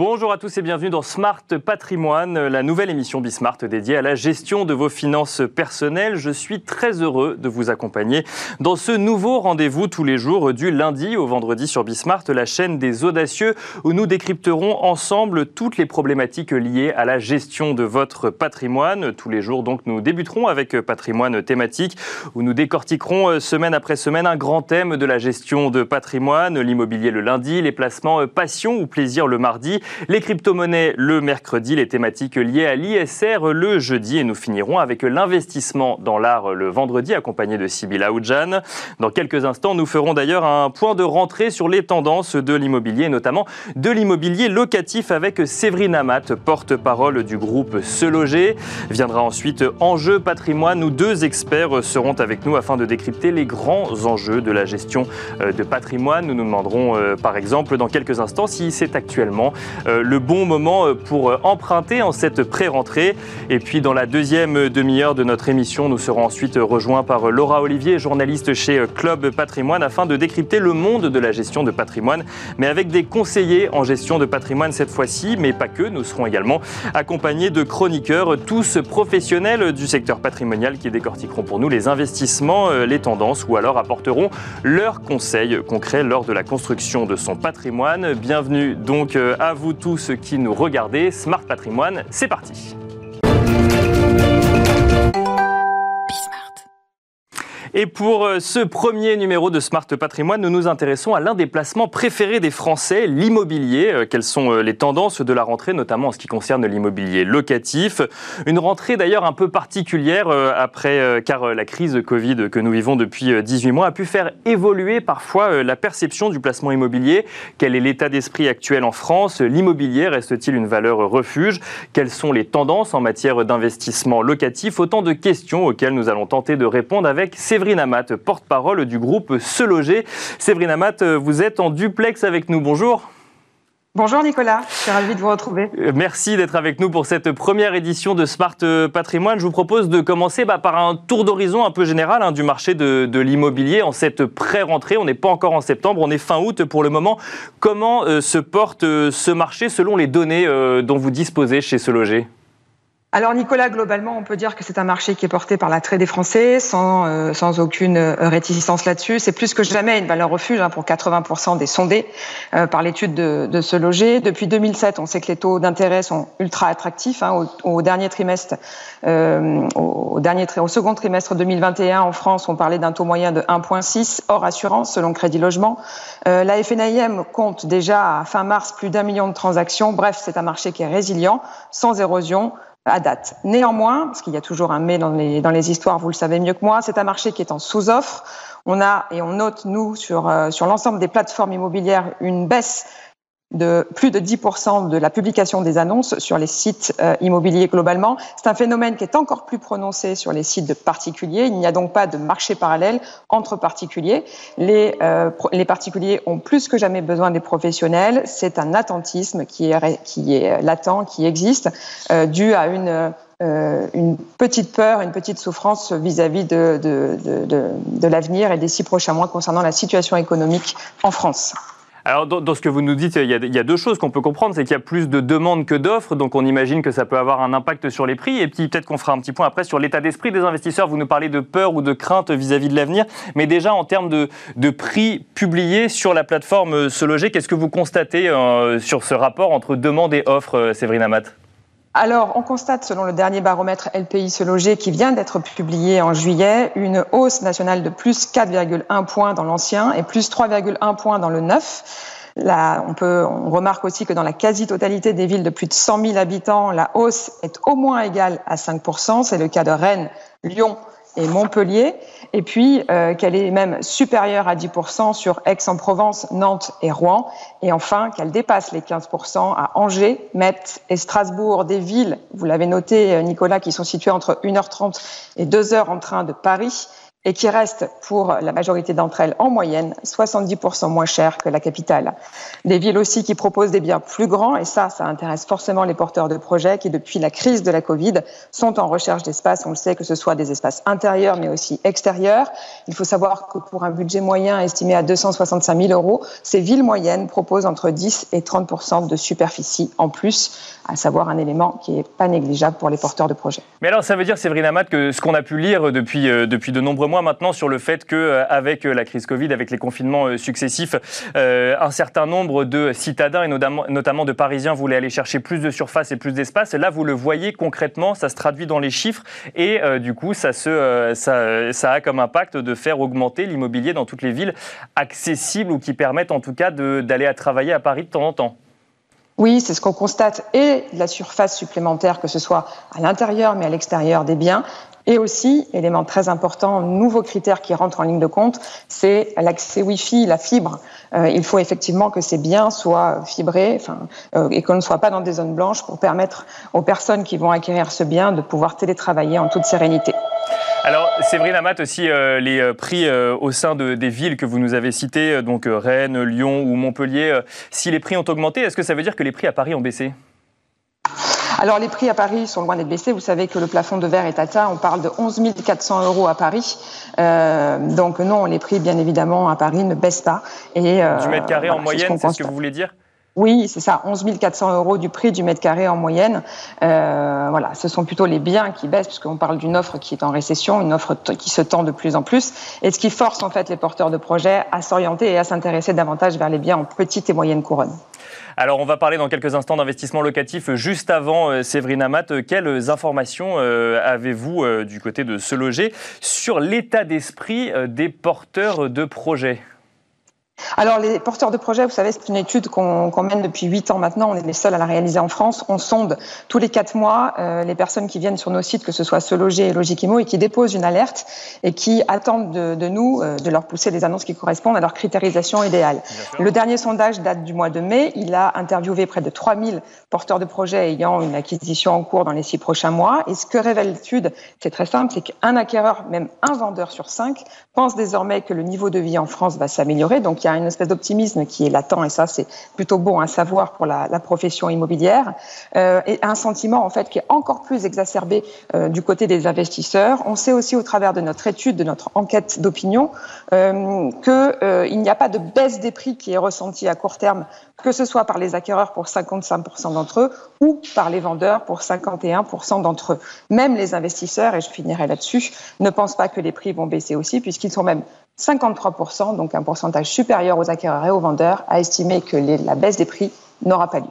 Bonjour à tous et bienvenue dans Smart Patrimoine, la nouvelle émission Bismart dédiée à la gestion de vos finances personnelles. Je suis très heureux de vous accompagner dans ce nouveau rendez-vous tous les jours du lundi au vendredi sur Bismart, la chaîne des audacieux où nous décrypterons ensemble toutes les problématiques liées à la gestion de votre patrimoine. Tous les jours donc nous débuterons avec patrimoine thématique où nous décortiquerons euh, semaine après semaine un grand thème de la gestion de patrimoine, l'immobilier le lundi, les placements euh, passion ou plaisir le mardi les crypto-monnaies le mercredi, les thématiques liées à l'ISR le jeudi et nous finirons avec l'investissement dans l'art le vendredi accompagné de Sybille Aoudjan. Dans quelques instants, nous ferons d'ailleurs un point de rentrée sur les tendances de l'immobilier, notamment de l'immobilier locatif avec Séverine Amat, porte-parole du groupe Se Loger. Viendra ensuite Enjeu patrimoine où deux experts seront avec nous afin de décrypter les grands enjeux de la gestion euh, de patrimoine. Nous nous demanderons euh, par exemple dans quelques instants si c'est actuellement le bon moment euh, pour euh, emprunter en cette pré-rentrée. Et puis dans la deuxième demi-heure de notre émission, nous serons ensuite rejoints par Laura Olivier, journaliste chez Club Patrimoine, afin de décrypter le monde de la gestion de patrimoine, mais avec des conseillers en gestion de patrimoine cette fois-ci, mais pas que. Nous serons également accompagnés de chroniqueurs, tous professionnels du secteur patrimonial qui décortiqueront pour nous les investissements, les tendances ou alors apporteront leurs conseils concrets lors de la construction de son patrimoine. Bienvenue donc à vous tous qui nous regardez. Smart Patrimoine, c'est parti. Et pour euh, ce premier numéro de Smart Patrimoine, nous nous intéressons à l'un des placements préférés des Français, l'immobilier. Euh, quelles sont euh, les tendances de la rentrée, notamment en ce qui concerne l'immobilier locatif Une rentrée d'ailleurs un peu particulière après, car la crise Covid que nous vivons depuis 18 mois a pu faire évoluer parfois la perception du placement immobilier. Quel est l'état d'esprit actuel en France? L'immobilier reste-t-il une valeur refuge? Quelles sont les tendances en matière d'investissement locatif? Autant de questions auxquelles nous allons tenter de répondre avec ces Séverine Amat, porte-parole du groupe Se Loger. Séverine Amat, vous êtes en duplex avec nous. Bonjour. Bonjour Nicolas, je suis ravi de vous retrouver. Euh, merci d'être avec nous pour cette première édition de Smart Patrimoine. Je vous propose de commencer bah, par un tour d'horizon un peu général hein, du marché de, l'immobilier en cette pré-rentrée. On n'est pas encore en septembre, on est fin août pour le moment. Comment euh, se porte euh, ce marché selon les données dont vous disposez chez Se Loger? Alors Nicolas, globalement, on peut dire que c'est un marché qui est porté par l'attrait des Français, sans, euh, sans aucune euh, réticence là-dessus. C'est plus que jamais une valeur refuge hein, pour 80% des sondés euh, par l'étude de, de, ce loger. Depuis 2007, on sait que les taux d'intérêt sont ultra attractifs. Hein, au, au, dernier trimestre, euh, au, dernier au second trimestre 2021, en France, on parlait d'un taux moyen de 1,6 hors assurance selon Crédit Logement. la FNIM compte déjà à fin mars plus d'un million de transactions. Bref, c'est un marché qui est résilient, sans érosion à date. Néanmoins, parce qu'il y a toujours un mais dans les, dans les histoires, vous le savez mieux que moi, c'est un marché qui est en sous-offre. On a, et on note, nous, sur, euh, sur l'ensemble des plateformes immobilières, une baisse de plus de 10% de la publication des annonces sur les sites euh, immobiliers globalement. C'est un phénomène qui est encore plus prononcé sur les sites de particuliers. Il n'y a donc pas de marché parallèle entre particuliers. Les, euh, particuliers ont plus que jamais besoin des professionnels. C'est un attentisme qui est, qui latent, qui existe, euh, dû à une une petite peur, une petite souffrance vis-à-vis de, de l'avenir et des six prochains mois concernant la situation économique en France. Alors, dans, ce que vous nous dites, il y a, deux choses qu'on peut comprendre. C'est qu'il y a plus de demandes que d'offres, donc on imagine que ça peut avoir un impact sur les prix. Et puis peut-être qu'on fera un petit point après sur l'état d'esprit des investisseurs. Vous nous parlez de peur ou de crainte vis-à-vis de l'avenir. Mais déjà, en termes de, prix publiés sur la plateforme Se Loger, qu'est-ce que vous constatez euh, sur ce rapport entre demande et offre, euh, Séverine Amat alors, on constate, selon le dernier baromètre LPI Se Loger qui vient d'être publié en juillet, une hausse nationale de plus 4,1 points dans l'ancien et plus 3,1 points dans le neuf. Là, on, peut, on remarque aussi que dans la quasi-totalité des villes de plus de 100 000 habitants, la hausse est au moins égale à 5 C'est le cas de Rennes, Lyon, et Montpellier, et puis euh, qu'elle est même supérieure à 10% sur Aix-en-Provence, Nantes et Rouen, et enfin qu'elle dépasse les 15% à Angers, Metz et Strasbourg, des villes, vous l'avez noté euh, Nicolas, qui sont situées entre 1h30 et 2h en train de Paris, et qui restent pour la majorité d'entre elles en moyenne 70% moins chères que la capitale. Des villes aussi qui proposent des biens plus grands et ça, ça intéresse forcément les porteurs de projets qui depuis la crise de la Covid sont en recherche d'espaces. On le sait que ce soit des espaces intérieurs mais aussi extérieurs. Il faut savoir que pour un budget moyen estimé à 265 000 euros, ces villes moyennes proposent entre 10 et 30% de superficie en plus, à savoir un élément qui n'est pas négligeable pour les porteurs de projets. Mais alors ça veut dire, Séverine Amat, que ce qu'on a pu lire depuis, euh, depuis de nombreux mois maintenant sur le fait qu'avec euh, euh, la crise Covid, avec les confinements euh, successifs, un certain nombre de citadins et notamment, de Parisiens voulaient aller chercher plus de surface et plus d'espace. Là, vous le voyez concrètement, ça se traduit dans les chiffres et du coup, ça, ça, a comme impact de faire augmenter l'immobilier dans toutes les villes accessibles ou qui permettent en tout cas d'aller à travailler à Paris de temps en temps. Oui, c'est ce qu'on constate et la surface supplémentaire, que ce soit à l'intérieur mais à l'extérieur des biens, et aussi, élément très important, nouveau critère qui rentre en ligne de compte, c'est l'accès Wi-Fi, la fibre. Euh, il faut effectivement que ces biens soient fibrés euh, et qu'on ne soit pas dans des zones blanches pour permettre aux personnes qui vont acquérir ce bien de pouvoir télétravailler en toute sérénité. Alors, Séverine Amat, aussi, euh, les prix au sein de, des villes que vous nous avez citées, donc Rennes, Lyon ou Montpellier, si les prix ont augmenté, est-ce que ça veut dire que les prix à Paris ont baissé? Alors les prix à Paris sont loin d'être baissés. Vous savez que le plafond de verre est atteint. On parle de 11 400 euros à Paris. Euh, donc non, les prix bien évidemment à Paris ne baissent pas. Et, euh, du mètre carré en moyenne, c'est ce que vous voulez dire? Oui, c'est ça, 11 400 euros du prix du mètre carré en moyenne. Euh, voilà, ce sont plutôt les biens qui baissent, puisqu'on parle d'une offre qui est en récession, une offre qui se tend de plus en plus, et ce qui force en fait les porteurs de projets à s'orienter et à s'intéresser davantage vers les biens en petite et moyenne couronne. Alors, on va parler dans quelques instants d'investissement locatif. Juste avant, euh, Séverine Amat, euh, quelles informations avez-vous du côté de se loger sur l'état d'esprit des porteurs de projets? Alors, les porteurs de projets, vous savez, c'est une étude qu'on mène depuis huit ans maintenant. On est les seuls à la réaliser en France. On sonde tous les quatre mois euh, les personnes qui viennent sur nos sites, que ce soit Se Loger et Logikimo, et qui déposent une alerte et qui attendent de, nous euh, de leur pousser des annonces qui correspondent à leur critérisation idéale. Le dernier sondage date du mois de mai. Il a interviewé près de 3000 porteurs de projets ayant une acquisition en cours dans les six prochains mois. Et ce que révèle l'étude, c'est très simple, c'est qu'un acquéreur, même un vendeur sur cinq, pense désormais que le niveau de vie en France va s'améliorer. Donc, il y a une espèce d'optimisme qui est latent, et ça, c'est plutôt bon à savoir pour la, profession immobilière, euh, et un sentiment, en fait, qui est encore plus exacerbé euh, du côté des investisseurs. On sait aussi, au travers de notre étude, de notre enquête d'opinion, euh, qu'il n'y a pas de baisse des prix qui est ressentie à court terme, que ce soit par les acquéreurs pour 55% d'entre eux ou par les vendeurs pour 51% d'entre eux. Même les investisseurs, et je finirai là-dessus, ne pensent pas que les prix vont baisser aussi, puisqu'ils sont même 53%, donc un pourcentage supérieur aux acquéreurs et aux vendeurs, à estimer que la baisse des prix n'aura pas lieu.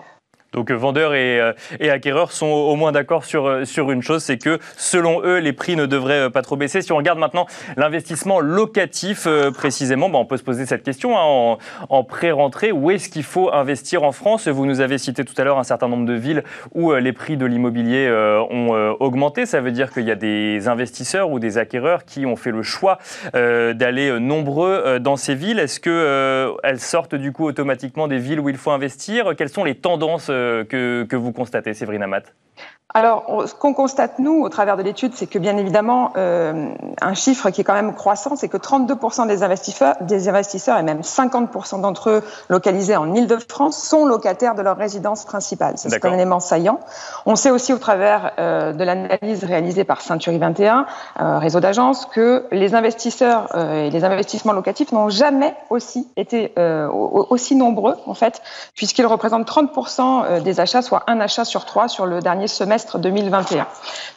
Donc euh, vendeurs euh, et, acquéreurs sont au moins d'accord sur, euh, sur une chose, c'est que selon eux, les prix ne devraient pas trop baisser. Si on regarde maintenant l'investissement locatif précisément, on peut se poser cette question hein, en, pré-rentrée. Où est-ce qu'il faut investir en France? Vous nous avez cité tout à l'heure un certain nombre de villes où les prix de l'immobilier ont augmenté. Ça veut dire qu'il y a des investisseurs ou des acquéreurs qui ont fait le choix d'aller nombreux dans ces villes. Est-ce qu'elles sortent du coup automatiquement des villes où il faut investir? Quelles sont les tendances que, que vous constatez, Séverine Amat alors, ce qu'on constate, nous, au travers de l'étude, c'est que bien évidemment, euh, un chiffre qui est quand même croissant, c'est que 32% des investisseurs, des investisseurs et même 50% d'entre eux localisés en Ile-de-France sont locataires de leur résidence principale. C'est un élément saillant. On sait aussi au travers euh, de l'analyse réalisée par Century 21, euh, réseau d'agences, que les investisseurs et les investissements locatifs n'ont jamais aussi été aussi nombreux, en fait, puisqu'ils représentent 30% des achats, soit un achat sur trois sur le dernier semestre 2021.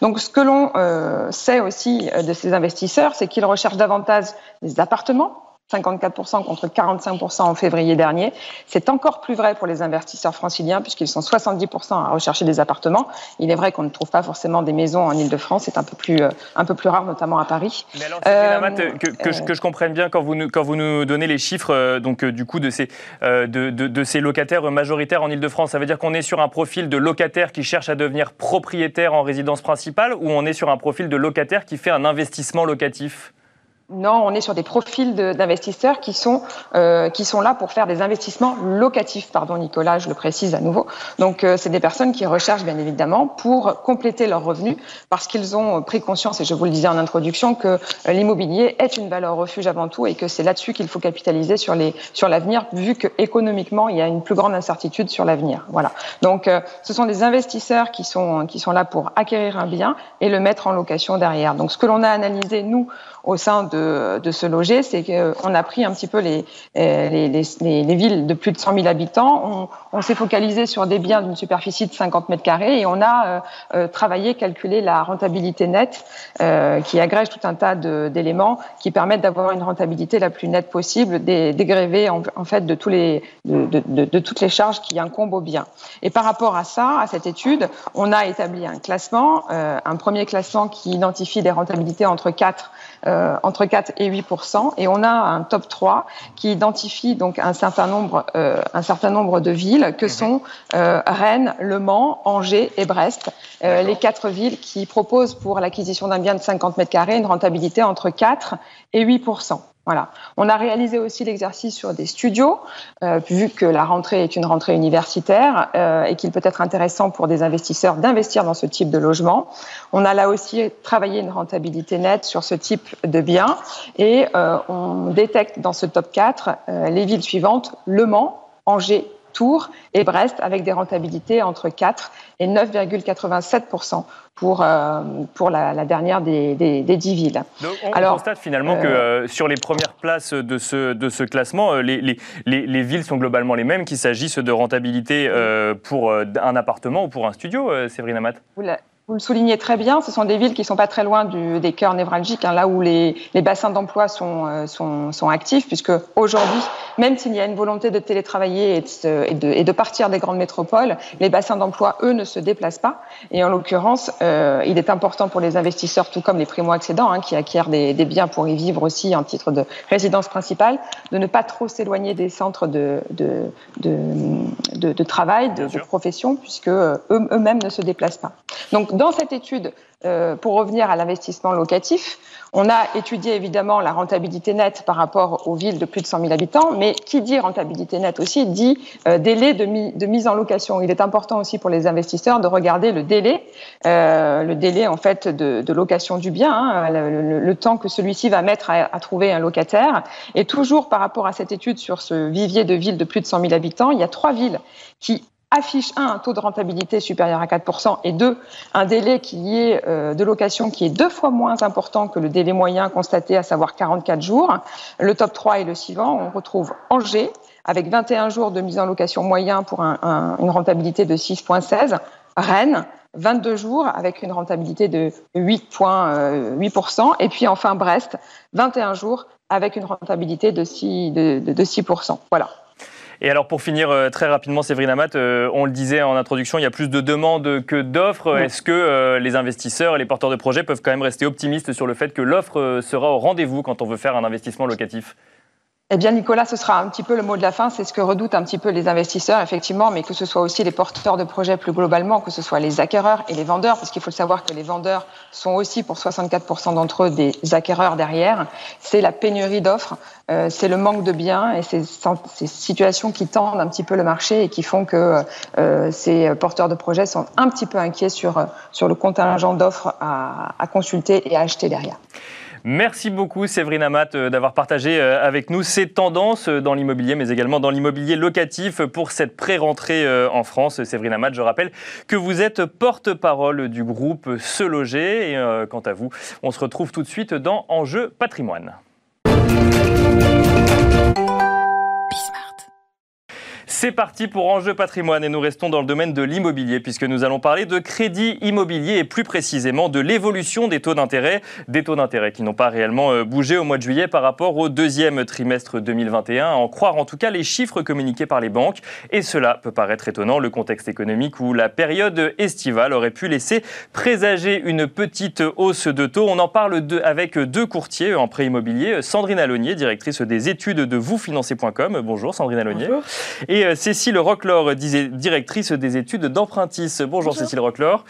Donc ce que l'on euh, sait aussi euh, de ces investisseurs, c'est qu'ils recherchent davantage des appartements 54% contre 45% en février dernier. C'est encore plus vrai pour les investisseurs franciliens puisqu'ils sont 70% à rechercher des appartements. Il est vrai qu'on ne trouve pas forcément des maisons en Ile-de-France, c'est un peu plus euh, un peu plus rare, notamment à Paris. Mais alors, euh, que, que, je, que, je, comprenne bien quand vous nous, quand vous nous donnez les chiffres euh, donc du coup de ces de, de, de, ces locataires majoritaires en Ile-de-France, ça veut dire qu'on est sur un profil de locataire qui cherche à devenir propriétaire en résidence principale ou on est sur un profil de locataire qui fait un investissement locatif? Non, on est sur des profils d'investisseurs qui sont euh, qui sont là pour faire des investissements locatifs. Pardon, Nicolas, je le précise à nouveau. Donc, euh, c'est des personnes qui recherchent bien évidemment pour compléter leurs revenus parce qu'ils ont pris conscience, et je vous le disais en introduction, que l'immobilier est une valeur refuge avant tout et que c'est là-dessus qu'il faut capitaliser sur les sur l'avenir, vu que économiquement il y a une plus grande incertitude sur l'avenir. Voilà. Donc, euh, ce sont des investisseurs qui sont qui sont là pour acquérir un bien et le mettre en location derrière. Donc, ce que l'on a analysé nous au sein de, de ce loger, c'est qu'on a pris un petit peu les, les, les, les, villes de plus de 100 000 habitants. On, on s'est focalisé sur des biens d'une superficie de 50 mètres carrés et on a euh, euh, travaillé, calculé la rentabilité nette euh, qui agrège tout un tas d'éléments qui permettent d'avoir une rentabilité la plus nette possible, dégrévée en, en, fait de, tous les, de, de, de, toutes les charges qui incombent au bien. Et par rapport à ça, à cette étude, on a établi un classement, euh, un premier classement qui identifie des rentabilités entre 4 euh, entre 4 et 8% et on a un top 3 qui identifie donc un certain nombre euh, un certain nombre de villes que mhm. sont euh, Rennes, Le Mans, Angers et Brest, euh, les quatre villes qui proposent pour l'acquisition d'un bien de 50 mètres carrés une rentabilité entre 4 et 8 voilà. On a réalisé aussi l'exercice sur des studios, euh, vu que la rentrée est une rentrée universitaire euh, et qu'il peut être intéressant pour des investisseurs d'investir dans ce type de logement. On a là aussi travaillé une rentabilité nette sur ce type de biens et euh, on détecte dans ce top 4 euh, les villes suivantes Le Mans, Angers, Tours et Brest avec des rentabilités entre 4 et 9,87 pour, euh, pour la, la, dernière des, des, des 10 villes. Donc on Alors, constate finalement euh, que euh, sur les premières places de ce, de ce classement, les, les, les, villes sont globalement les mêmes, qu'il s'agisse de rentabilité euh, pour un appartement ou pour un studio, Séverine Amat vous le soulignez très bien, ce sont des villes qui ne sont pas très loin du, des cœurs névralgiques, hein, là où les, les bassins d'emploi sont, euh, sont, sont, actifs, puisque aujourd'hui, même s'il y a une volonté de télétravailler et de, et, de, et de, partir des grandes métropoles, les bassins d'emploi, eux, ne se déplacent pas. Et en l'occurrence, euh, il est important pour les investisseurs, tout comme les primo-accédants, hein, qui acquièrent des, des, biens pour y vivre aussi en titre de résidence principale, de ne pas trop s'éloigner des centres de, de, de travail, de, profession, puisque eux, eux-mêmes ne se déplacent pas. Donc, dans cette étude, euh, pour revenir à l'investissement locatif, on a étudié évidemment la rentabilité nette par rapport aux villes de plus de 100 000 habitants, mais qui dit rentabilité nette aussi dit euh, délai de, mi de, mise en location. Il est important aussi pour les investisseurs de regarder le délai, euh, le délai en fait de, location du bien, hein, le, temps que celui-ci va mettre à, à, trouver un locataire. Et toujours par rapport à cette étude sur ce vivier de villes de plus de 100 000 habitants, il y a trois villes qui affiche un, taux de rentabilité supérieur à 4% et deux, un délai qui est euh, de location qui est deux fois moins important que le délai moyen constaté, à savoir 44 jours. Le top 3 est le suivant. On retrouve Angers avec 21 jours de mise en location moyen pour un, un, une rentabilité de 6,16. Rennes, 22 jours avec une rentabilité de 8,8%. Et puis enfin Brest, 21 jours avec une rentabilité de 6, de, de, de 6%. Voilà. Et alors pour finir euh, très rapidement, Séverine Amat, euh, on le disait en introduction, il y a plus de demandes que d'offres. Oui. Est-ce que euh, les investisseurs et les porteurs de projets peuvent quand même rester optimistes sur le fait que l'offre sera au rendez-vous quand on veut faire un investissement locatif? Eh bien, Nicolas, ce sera un petit peu le mot de la fin. C'est ce que redoutent un petit peu les investisseurs, effectivement, mais que ce soit aussi les porteurs de projets plus globalement, que ce soit les acquéreurs et les vendeurs, parce qu'il faut savoir que les vendeurs sont aussi, pour 64% d'entre eux, des acquéreurs derrière. C'est la pénurie d'offres, euh, c'est le manque de biens et c'est ces situations qui tendent un petit peu le marché et qui font que euh, ces porteurs de projets sont un petit peu inquiets sur, sur le contingent d'offres à, à consulter et à acheter derrière. Merci beaucoup Séverine Amat euh, d'avoir partagé euh, avec nous ces tendances euh, dans l'immobilier, mais également dans l'immobilier locatif pour cette pré-rentrée en France. Séverine Amat, je rappelle que vous êtes porte-parole du groupe Se Loger. Et quant à vous, on se retrouve tout de suite dans Enjeu patrimoine. C'est parti pour Enjeu patrimoine et nous restons dans le domaine de l'immobilier puisque nous allons parler de crédit immobilier et plus précisément de l'évolution des taux d'intérêt, des taux d'intérêt qui n'ont pas réellement euh, bougé au mois de juillet par rapport au deuxième trimestre 2021, à en croire en tout cas les chiffres communiqués par les banques. Et cela peut paraître étonnant, le contexte économique où la période estivale aurait pu laisser présager une petite hausse de taux. On en parle de, avec deux courtiers en prêt immobilier, Sandrine Alonier, directrice des études de vousfinancer.com. Bonjour Sandrine Alonier. Bonjour. Et euh, Cécile Rocklor, directrice des études d'Empruntis. Bonjour, Cécile Rocklor.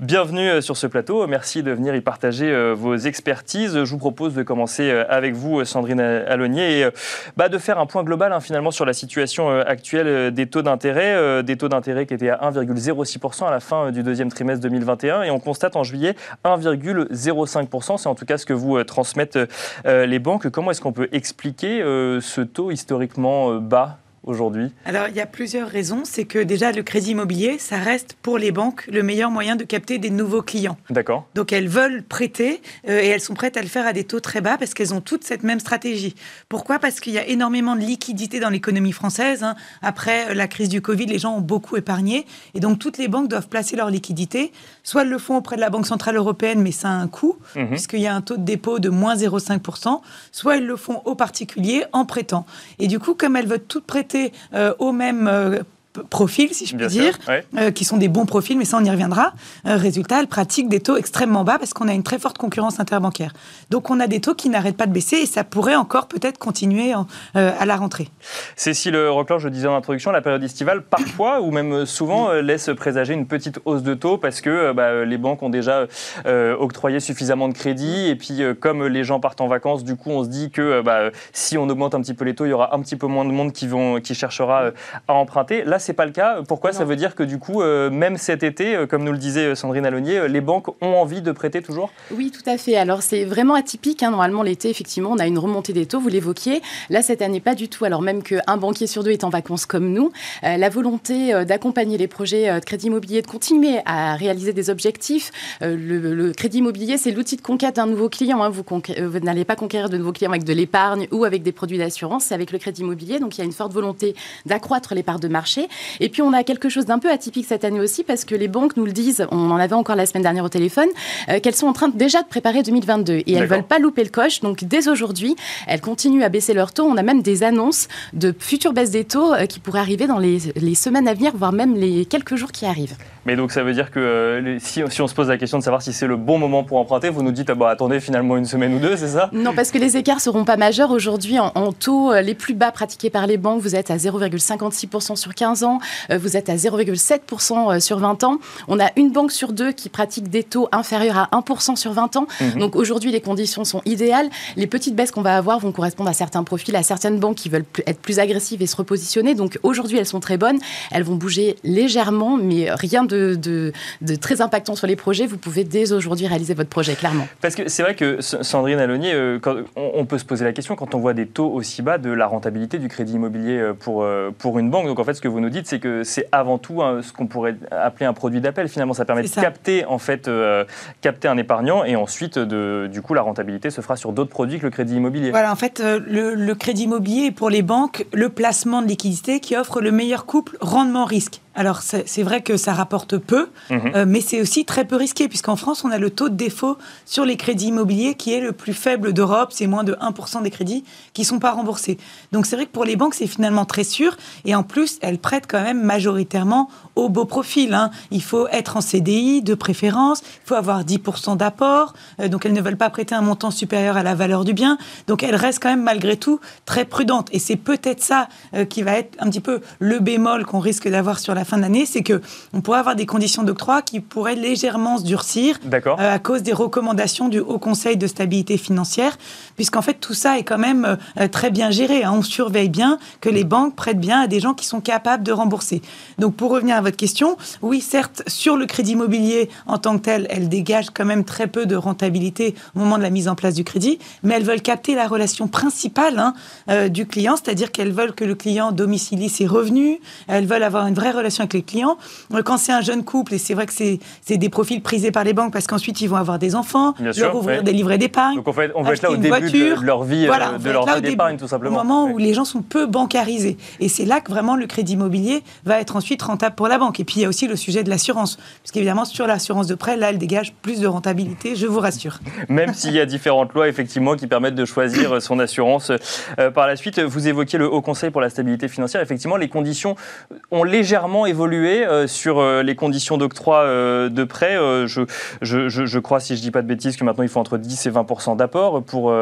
Bienvenue euh, sur ce plateau. Merci de venir y partager euh, vos expertises. Je vous propose de commencer avec vous, Sandrine Alonier, et bah, de faire un point global hein, finalement sur la situation actuelle des taux d'intérêt. Des taux d'intérêt qui étaient à 1,06% à la fin du deuxième trimestre 2021 et on constate en juillet 1,05%. C'est en tout cas ce que vous transmettent les banques. Comment est-ce qu'on peut expliquer ce taux historiquement bas? Aujourd'hui Alors, il y a plusieurs raisons. C'est que déjà, le crédit immobilier, ça reste pour les banques le meilleur moyen de capter des nouveaux clients. D'accord. Donc, elles veulent prêter euh, et elles sont prêtes à le faire à des taux très bas parce qu'elles ont toutes cette même stratégie. Pourquoi? Parce qu'il y a énormément de liquidités dans l'économie française. Hein. Après la crise du Covid, les gens ont beaucoup épargné. Et donc, toutes les banques doivent placer leurs liquidités. Soit elles le font auprès de la Banque Centrale Européenne, mais ça a un coût, mhm. puisqu'il y a un taux de dépôt de moins 0,5%. Soit elles le font aux particuliers en prêtant. Et du coup, comme elles veulent toutes prêter euh, au même euh, profils, si je puis dire, euh, qui sont des bons profils, mais ça on y reviendra. Euh, résultat, elles pratiquent des taux extrêmement bas parce qu'on a une très forte concurrence interbancaire. Donc on a des taux qui n'arrêtent pas de baisser et ça pourrait encore peut-être continuer euh, à la rentrée. Cécile Roclor, je disais en introduction, la période estivale, parfois ou même souvent, laisse présager une petite hausse de taux parce que bah, les banques ont déjà octroyé suffisamment de crédit et puis comme les gens partent en vacances, du coup on se dit que bah, si on augmente un petit peu les taux, il y aura un petit peu moins de monde qui, vont, qui cherchera à emprunter. Là, c'est pas le cas. Pourquoi Ça veut dire que du coup, euh, même cet été, euh, comme nous le disait euh, Sandrine Alonier, les banques ont envie de prêter toujours? Oui, tout à fait. Alors c'est vraiment atypique. Hein. Normalement, l'été, effectivement, on a une remontée des taux, vous l'évoquiez. Là, cette année, pas du tout. Alors même qu'un banquier sur deux est en vacances comme nous, la volonté d'accompagner les projets de crédit immobilier, de continuer à réaliser des objectifs. Le, crédit immobilier, c'est l'outil de conquête d'un nouveau client. Hein. Vous, vous n'allez pas conquérir de nouveaux clients avec de l'épargne ou avec des produits d'assurance, c'est avec le crédit immobilier. Donc il y a une forte volonté d'accroître les parts de marché. Et puis on a quelque chose d'un peu atypique cette année aussi parce que les banques nous le disent, on en avait encore la semaine dernière au téléphone, euh, qu'elles sont en train déjà de préparer 2022 et elles veulent pas louper le coche. Donc dès aujourd'hui, elles continuent à baisser leurs taux. On a même des annonces de futures baisses des taux euh, qui pourraient arriver dans les, les semaines à venir, voire même les quelques jours qui arrivent. Mais donc ça veut dire que euh, si, si, on se pose la question de savoir si c'est le bon moment pour emprunter, vous nous dites ah bah, attendez finalement une semaine ou deux, c'est ça? Non, parce que les écarts seront pas majeurs aujourd'hui en, taux les plus bas pratiqués par les banques. Vous êtes à 0,56% sur 15 ans, vous êtes à 0,7% euh, sur 20 ans. On a une banque sur deux qui pratique des taux inférieurs à 1% sur 20 ans. Mhm. Donc aujourd'hui, les conditions sont idéales. Les petites baisses qu'on va avoir vont correspondre à certains profils, à certaines banques qui veulent être plus agressives et se repositionner. Donc aujourd'hui, elles sont très bonnes. Elles vont bouger légèrement, mais rien de, de, très impactant sur les projets. Vous pouvez dès aujourd'hui réaliser votre projet, clairement. Parce que c'est vrai que Sandrine Alonier, euh, on, peut se poser la question quand on voit des taux aussi bas de la rentabilité du crédit immobilier euh, pour, pour une banque. Donc en fait, ce que vous nous dites, c'est que c'est avant tout ce qu'on pourrait appeler un produit d'appel. Finalement, ça permet de capter en fait euh, capter un épargnant et ensuite de, du coup la rentabilité se fera sur d'autres produits que le crédit immobilier. Voilà, en fait, euh, le, crédit immobilier est pour les banques le placement de liquidité qui offre le meilleur couple rendement-risque. Alors c'est vrai que ça rapporte peu, mhm. euh, mais c'est aussi très peu risqué, puisqu'en France, on a le taux de défaut sur les crédits immobiliers qui est le plus faible d'Europe, c'est moins de 1% des crédits qui ne sont pas remboursés. Donc c'est vrai que pour les banques, c'est finalement très sûr, et en plus, elles prêtent quand même majoritairement au beau profil. Hein. Il faut être en CDI de préférence, il faut avoir 10% d'apport, euh, donc elles ne veulent pas prêter un montant supérieur à la valeur du bien, donc elles restent quand même malgré tout très prudentes. Et c'est peut-être ça euh, qui va être un petit peu le bémol qu'on risque d'avoir sur la fin d'année, c'est que on pourrait avoir des conditions d'octroi qui pourraient légèrement se durcir euh, à cause des recommandations du Haut Conseil de stabilité financière, puisqu'en fait tout ça est quand même euh, très bien géré. Hein. On surveille bien que les banques prêtent bien à des gens qui sont capables de rembourser. Donc pour revenir à votre question, oui certes sur le crédit immobilier en tant que tel, elles dégagent quand même très peu de rentabilité au moment de la mise en place du crédit, mais elles veulent capter la relation principale hein, euh, du client, c'est-à-dire qu'elles veulent que le client domicilie ses revenus, elles veulent avoir une vraie relation avec les clients. Euh, quand c'est un jeune couple, et c'est vrai que c'est des profils prisés par les banques parce qu'ensuite ils vont avoir des enfants, leur ouvrir des livrets d'épargne. Donc en fait, on va être là au début de leur vie, euh, de leur vie d'épargne tout simplement. Au moment où les gens sont peu bancarisés. Et c'est là que vraiment le crédit immobilier va être ensuite rentable pour la banque. Et puis il y a aussi le sujet de l'assurance. Parce qu'évidemment, sur l'assurance de prêt, là, elle dégage plus de rentabilité, je vous rassure. Même s'il y a différentes lois, effectivement, qui permettent de choisir son assurance euh, par la suite. Vous évoquiez le Haut Conseil pour la stabilité financière. Effectivement, les conditions ont légèrement évolué sur les conditions d'octroi de prêt. Je, crois, si je ne dis pas de bêtises, que maintenant il faut entre 10 et 20 d'apport pour,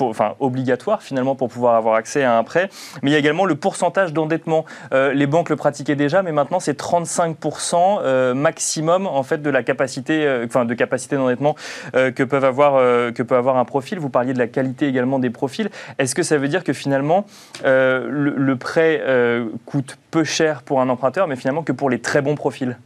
enfin, obligatoire finalement pour pouvoir avoir accès à un prêt. Mais il y a également le pourcentage d'endettement. les banques le pratiquaient déjà, mais maintenant c'est 35% maximum en fait de la capacité, enfin de capacité d'endettement que peuvent avoir que peut avoir un profil. Vous parliez de la qualité également des profils. Est-ce que ça veut dire que finalement, euh, le, prêt euh, coûte peu cher pour un emprunteur, que pour les très bons profils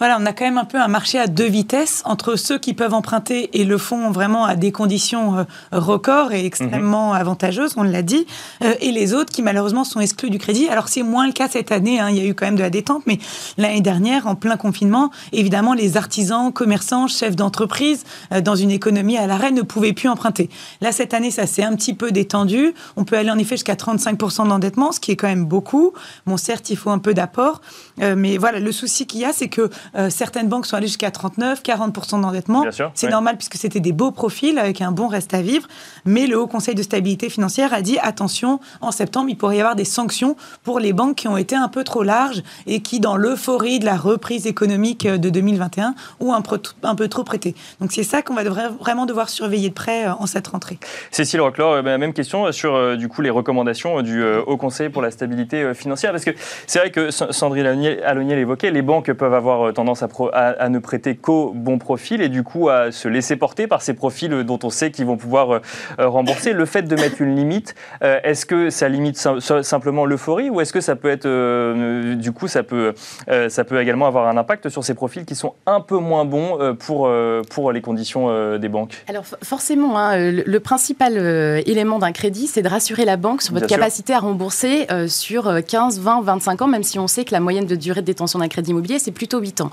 voilà, on a quand même un peu un marché à deux vitesses entre ceux qui peuvent emprunter et le font vraiment à des conditions euh, records et extrêmement mhm. avantageuses, on l'a dit, euh, et les autres qui malheureusement sont exclus du crédit. Alors c'est moins le cas cette année, hein, il y a eu quand même de la détente, mais l'année dernière, en plein confinement, évidemment, les artisans, commerçants, chefs d'entreprise euh, dans une économie à l'arrêt ne pouvaient plus emprunter. Là, cette année, ça s'est un petit peu détendu. On peut aller en effet jusqu'à 35% d'endettement, ce qui est quand même beaucoup. Bon, certes, il faut un peu d'apport, mais voilà, le souci qu'il y a, c'est que euh, certaines banques sont allées jusqu'à 39, 40% d'endettement. C'est normal puisque c'était des beaux profils avec un bon reste à vivre. Mais le Haut Conseil de stabilité financière a dit attention, en septembre, il pourrait y avoir des sanctions pour les banques qui ont été un peu trop larges et qui, dans l'euphorie de la reprise économique de 2021, ont un, un peu trop prêté. Donc c'est ça qu'on va vraiment devoir surveiller de près euh, en cette rentrée. Cécile Roclor, euh, bah, même question sur du coup les recommandations du Haut Conseil pour la stabilité financière, parce que c'est vrai que Sandrine Alonier l'évoquait, les banques peuvent avoir tendance à, ne prêter qu'aux bons profils et du coup à se laisser porter par ces profils dont on sait qu'ils vont pouvoir euh, rembourser. Le fait de mettre une limite, euh, est-ce que ça limite simplement l'euphorie ou est-ce que ça peut être, euh, du coup, ça peut, ça peut également avoir un impact sur ces profils qui sont un peu moins bons pour, pour les conditions des banques? Alors forcément, hein, le, principal élément d'un crédit, c'est de rassurer la banque sur votre capacité à rembourser sur 15, 20, 25 ans, même si on sait que la moyenne de durée de détention d'un crédit immobilier, c'est plutôt 8 ans.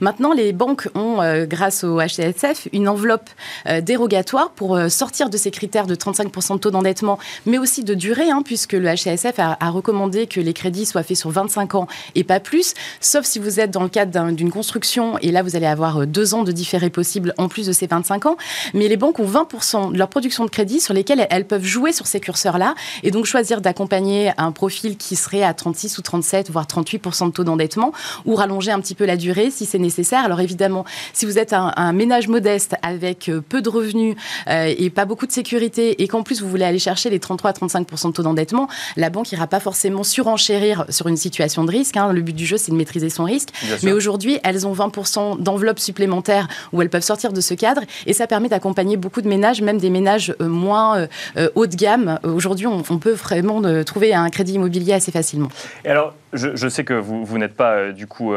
Maintenant, les banques ont, euh, grâce au HCSF, une enveloppe euh, dérogatoire pour euh, sortir de ces critères de 35% de taux d'endettement, mais aussi de durée, hein, puisque le HCSF a, recommandé que les crédits soient faits sur 25 ans et pas plus, sauf si vous êtes dans le cadre d'une construction, et là, vous allez avoir deux ans de différé possible en plus de ces 25 ans. Mais les banques ont 20% de leur production de crédit sur lesquels elles peuvent jouer sur ces curseurs-là, et donc choisir d'accompagner un profil qui serait à 36 ou 37, voire 38% de taux d'endettement, ou rallonger un petit peu la durée si c'est nécessaire. Alors évidemment, si vous êtes un, ménage modeste avec euh, peu de revenus euh, et pas beaucoup de sécurité et qu'en plus vous voulez aller chercher les 33 à 35% de taux d'endettement, la banque ira pas forcément surenchérir sur une situation de risque. Hein. Le but du jeu, c'est de maîtriser son risque. Mais aujourd'hui, elles ont 20% d'enveloppe supplémentaire où elles peuvent sortir de ce cadre et ça permet d'accompagner beaucoup de ménages, même des ménages euh, moins haut de gamme. Aujourd'hui, on, peut vraiment trouver un crédit immobilier assez facilement. Et alors, je, sais que vous, vous n'êtes pas du coup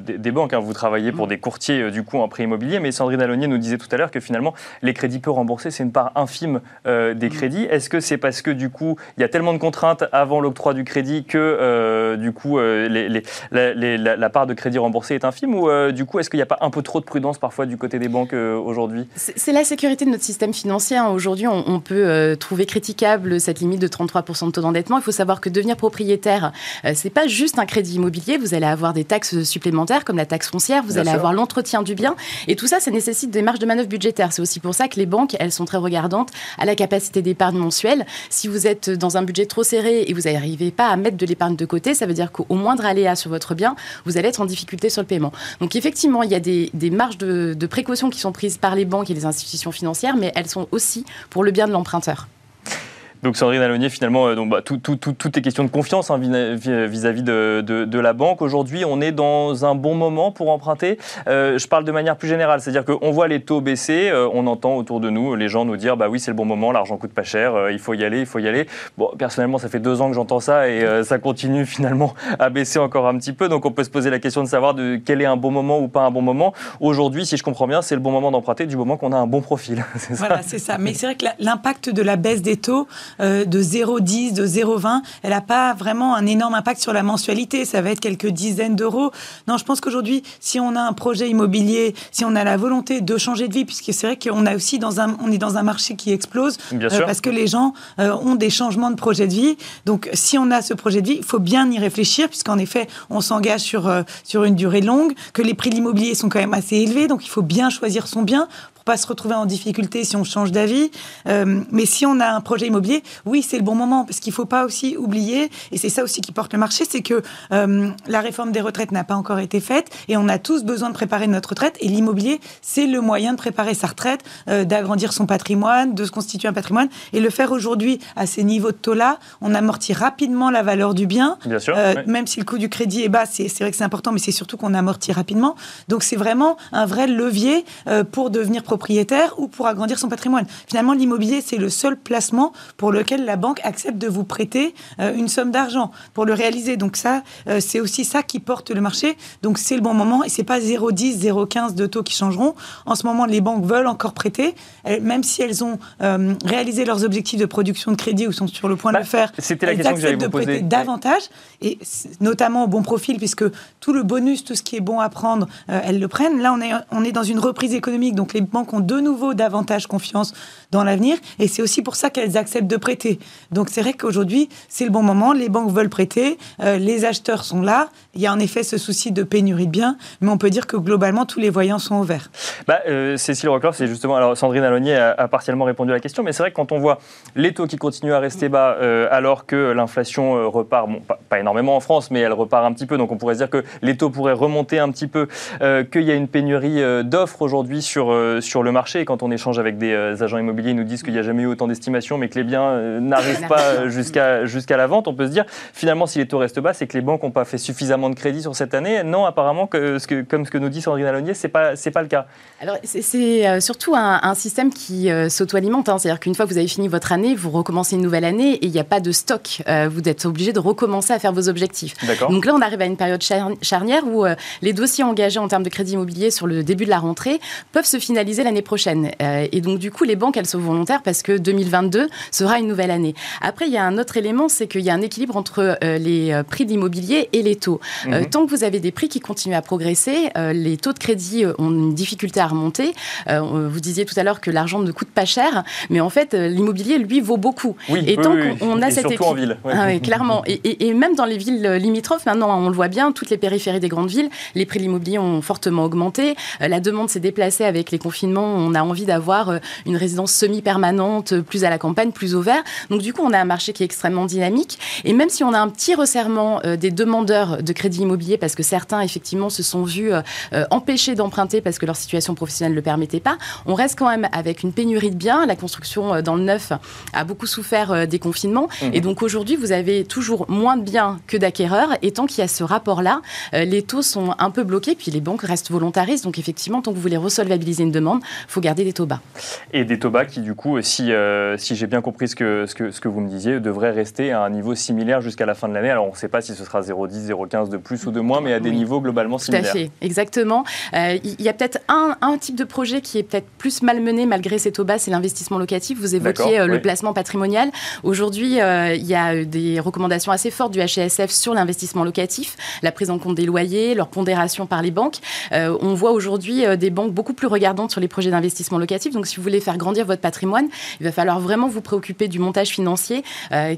des, banques, hein. vous travaillez pour des courtiers euh, du coup en prêt immobilier, mais Sandrine Alonier nous disait tout à l'heure que finalement les crédits peu remboursés, c'est une part infime euh, des mm. crédits. Est-ce que c'est parce que du coup il y a tellement de contraintes avant l'octroi du crédit que euh, du coup les, la, part de crédit remboursé est infime? Ou du coup est-ce qu'il n'y a pas un peu trop de prudence parfois du côté des banques aujourd'hui? C'est la sécurité de notre système financier. Hein. Aujourd'hui, on, peut trouver critiquable cette limite de 33% de taux d'endettement. Il faut savoir que devenir propriétaire, c'est pas juste un crédit immobilier. Vous allez avoir des taxes supplémentaires comme la taxe foncière. Vous allez avoir l'entretien du bien. Et tout ça, ça nécessite des marges de manœuvre budgétaires. C'est aussi pour ça que les banques, elles sont très regardantes à la capacité d'épargne mensuelle. Si vous êtes dans un budget trop serré et vous n'arrivez pas à mettre de l'épargne de côté, ça veut dire qu'au moindre aléa sur votre bien, vous allez être en difficulté sur le paiement. Donc effectivement, il y a des, marges de, de précaution qui sont prises par les banques et les institutions financières, mais elles sont aussi pour le bien de l'emprunteur. Donc Sandrine Alonier, finalement, euh, donc, bah, tout, tout, est question de confiance hein, vis-à-vis de, la banque. Aujourd'hui, on est dans un bon moment pour emprunter. Euh, je parle de manière plus générale, c'est-à-dire qu'on voit les taux baisser, euh, on entend autour de nous les gens nous dire bah oui c'est le bon moment, l'argent coûte pas cher, il faut y aller, il faut y aller. Bon, personnellement, ça fait deux ans que j'entends ça et ça continue finalement à baisser encore un petit peu. Donc on peut se poser la question de savoir quel est un bon moment ou pas un bon moment. Aujourd'hui, si je comprends bien, c'est le bon moment d'emprunter du moment qu'on a un bon profil. voilà, c'est ça. Mais c'est vrai que l'impact de la baisse des taux euh, de 0,10, de 0,20, elle n'a pas vraiment un énorme impact sur la mensualité. Ça va être quelques dizaines d'euros. Non, je pense qu'aujourd'hui, si on a un projet immobilier, si on a la volonté de changer de vie, puisque c'est vrai qu'on a aussi dans un, on est dans un marché qui explose, euh, parce que les gens euh, ont des changements de projet de vie. Donc, si on a ce projet de vie, il faut bien y réfléchir, puisqu'en effet, on s'engage sur sur une durée longue, que les prix de l'immobilier sont quand même assez élevés, donc il faut bien choisir son bien pas se retrouver en difficulté si on change d'avis. Euh, mais si on a un projet immobilier, oui, c'est le bon moment, parce qu'il faut pas aussi oublier, et c'est ça aussi qui porte le marché, c'est que euh, la réforme des retraites n'a pas encore été faite, et on a tous besoin de préparer notre retraite, et l'immobilier, c'est le moyen de préparer sa retraite, euh, d'agrandir son patrimoine, de se constituer un patrimoine, et le faire aujourd'hui à ces niveaux de taux-là, on amortit rapidement la valeur du bien, Bien sûr, euh, oui. même si le coût du crédit est bas, c'est c'est vrai que c'est important, mais c'est surtout qu'on amortit rapidement. Donc c'est vraiment un vrai levier euh, pour devenir propriétaire ou pour agrandir son patrimoine. Finalement, l'immobilier, c'est le seul placement pour lequel la banque accepte de vous prêter euh, une somme d'argent pour le réaliser. Donc ça, euh, c'est aussi ça qui porte le marché. Donc c'est le bon moment et c'est pas 0,10, 0,15 de taux qui changeront. En ce moment, les banques veulent encore prêter, Elles- même si elles ont euh, réalisé leurs objectifs de production de crédit ou sont sur le point Bah, de le faire. c'était la elles question que j'allais vous de poser. prêter davantage et notamment au bon profil puisque tout le bonus, tout ce qui est bon à prendre, elles le prennent. Là, on est, on est dans une reprise économique, donc les banques ont de nouveau davantage confiance dans l'avenir. Et c'est aussi pour ça qu'elles acceptent de prêter. Donc c'est vrai qu'aujourd'hui, c'est le bon moment, les banques veulent prêter, euh, les acheteurs sont là, il y a en effet ce souci de pénurie de biens, mais on peut dire que globalement, tous les voyants sont au vert. Bah, euh, Cécile Rockler, c'est justement. Alors, Sandrine Alonier a, a partiellement répondu à la question, mais c'est vrai que quand on voit les taux qui continuent à rester bas, euh, alors que l'inflation euh, repart, bon, pas, pas énormément en France, mais elle repart un petit peu, donc on pourrait se dire que les taux pourraient remonter un petit peu, euh, qu'il y a une pénurie euh, d'offres aujourd'hui sur, euh, sur le marché. Et quand on échange avec des euh, agents immobiliers, ils nous disent qu'il n'y a jamais eu autant d'estimations, mais que les biens euh, n'arrivent pas jusqu'à jusqu'à la vente. On peut se dire, finalement, si les taux restent bas, c'est que les banques n'ont pas fait suffisamment de crédit sur cette année. Non, apparemment, que, ce que, comme ce que nous dit Sandrine Alonier, c'est pas, c'est pas le cas. Alors, c'est- euh, surtout un, un système qui euh, s'auto-alimente. hein. C'est-à-dire qu'une fois que vous avez fini votre année, vous recommencez une nouvelle année et il n'y a pas de stock. Euh, vous êtes obligé de recommencer à faire vos objectifs. Donc là, on arrive à une période char- charnière où euh, les dossiers engagés en termes de crédit immobilier sur le début de la rentrée peuvent se finaliser l'année prochaine. Et donc, du coup, les banques, elles sont volontaires parce que 2022 sera une nouvelle année. Après, il y a un autre élément, c'est qu'il y a un équilibre entre les prix de l'immobilier et les taux. Euh, Mhm. tant que vous avez des prix qui continuent à progresser, euh, les taux de crédit euh, ont une difficulté à remonter. Euh, vous disiez tout à l'heure que l'argent ne coûte pas cher, mais en fait, l'immobilier, lui, vaut beaucoup. Oui, et oui, tant oui, qu'on on a et cet surtout en équilibre- ville. ouais. ah oui, clairement. Et, et- et même dans les villes limitrophes, maintenant, on le voit bien, toutes les périphéries des grandes villes, les prix de l'immobilier ont fortement augmenté. La demande s'est déplacée avec les confinements. On a envie d'avoir une résidence semi-permanente, plus à la campagne, plus au vert. Donc, du coup, on a un marché qui est extrêmement dynamique. Et même si on a un petit resserrement des demandeurs de crédit immobilier, parce que certains, effectivement, se sont vus euh, euh, empêchés d'emprunter parce que leur situation professionnelle ne le permettait pas, on reste quand même avec une pénurie de biens. La construction euh, dans le neuf a beaucoup souffert des confinements. Mhm. Et donc aujourd'hui, vous avez toujours moins de biens que d'acquéreurs. Et tant qu'il y a ce rapport-là, les taux sont un peu bloqués. Puis les banques restent volontaristes. Donc effectivement, tant que vous voulez resolvabiliser une demande, il faut garder des taux bas. Et des taux bas qui, du coup, si, euh, si j'ai bien compris ce que, ce, que, ce que vous me disiez, devraient rester à un niveau similaire jusqu'à la fin de l'année. Alors, on ne sait pas si ce sera 0,10, 0,15 de plus ou de moins, mais à des Oui. niveaux globalement Tout à similaires. fait, exactement. Euh, Il y a peut-être un, un type de projet qui est peut-être plus malmené malgré ces taux bas, c'est l'investissement locatif. Vous évoquiez euh, le placement patrimonial. Aujourd'hui, euh, il y a des recommandations assez fortes du HSF sur l'investissement locatif, la prise en compte des loyers, leur pondération par les banques. On voit aujourd'hui des banques beaucoup plus regardantes sur les projets d'investissement locatif. Donc, si vous voulez faire grandir votre patrimoine, il va falloir vraiment vous préoccuper du montage financier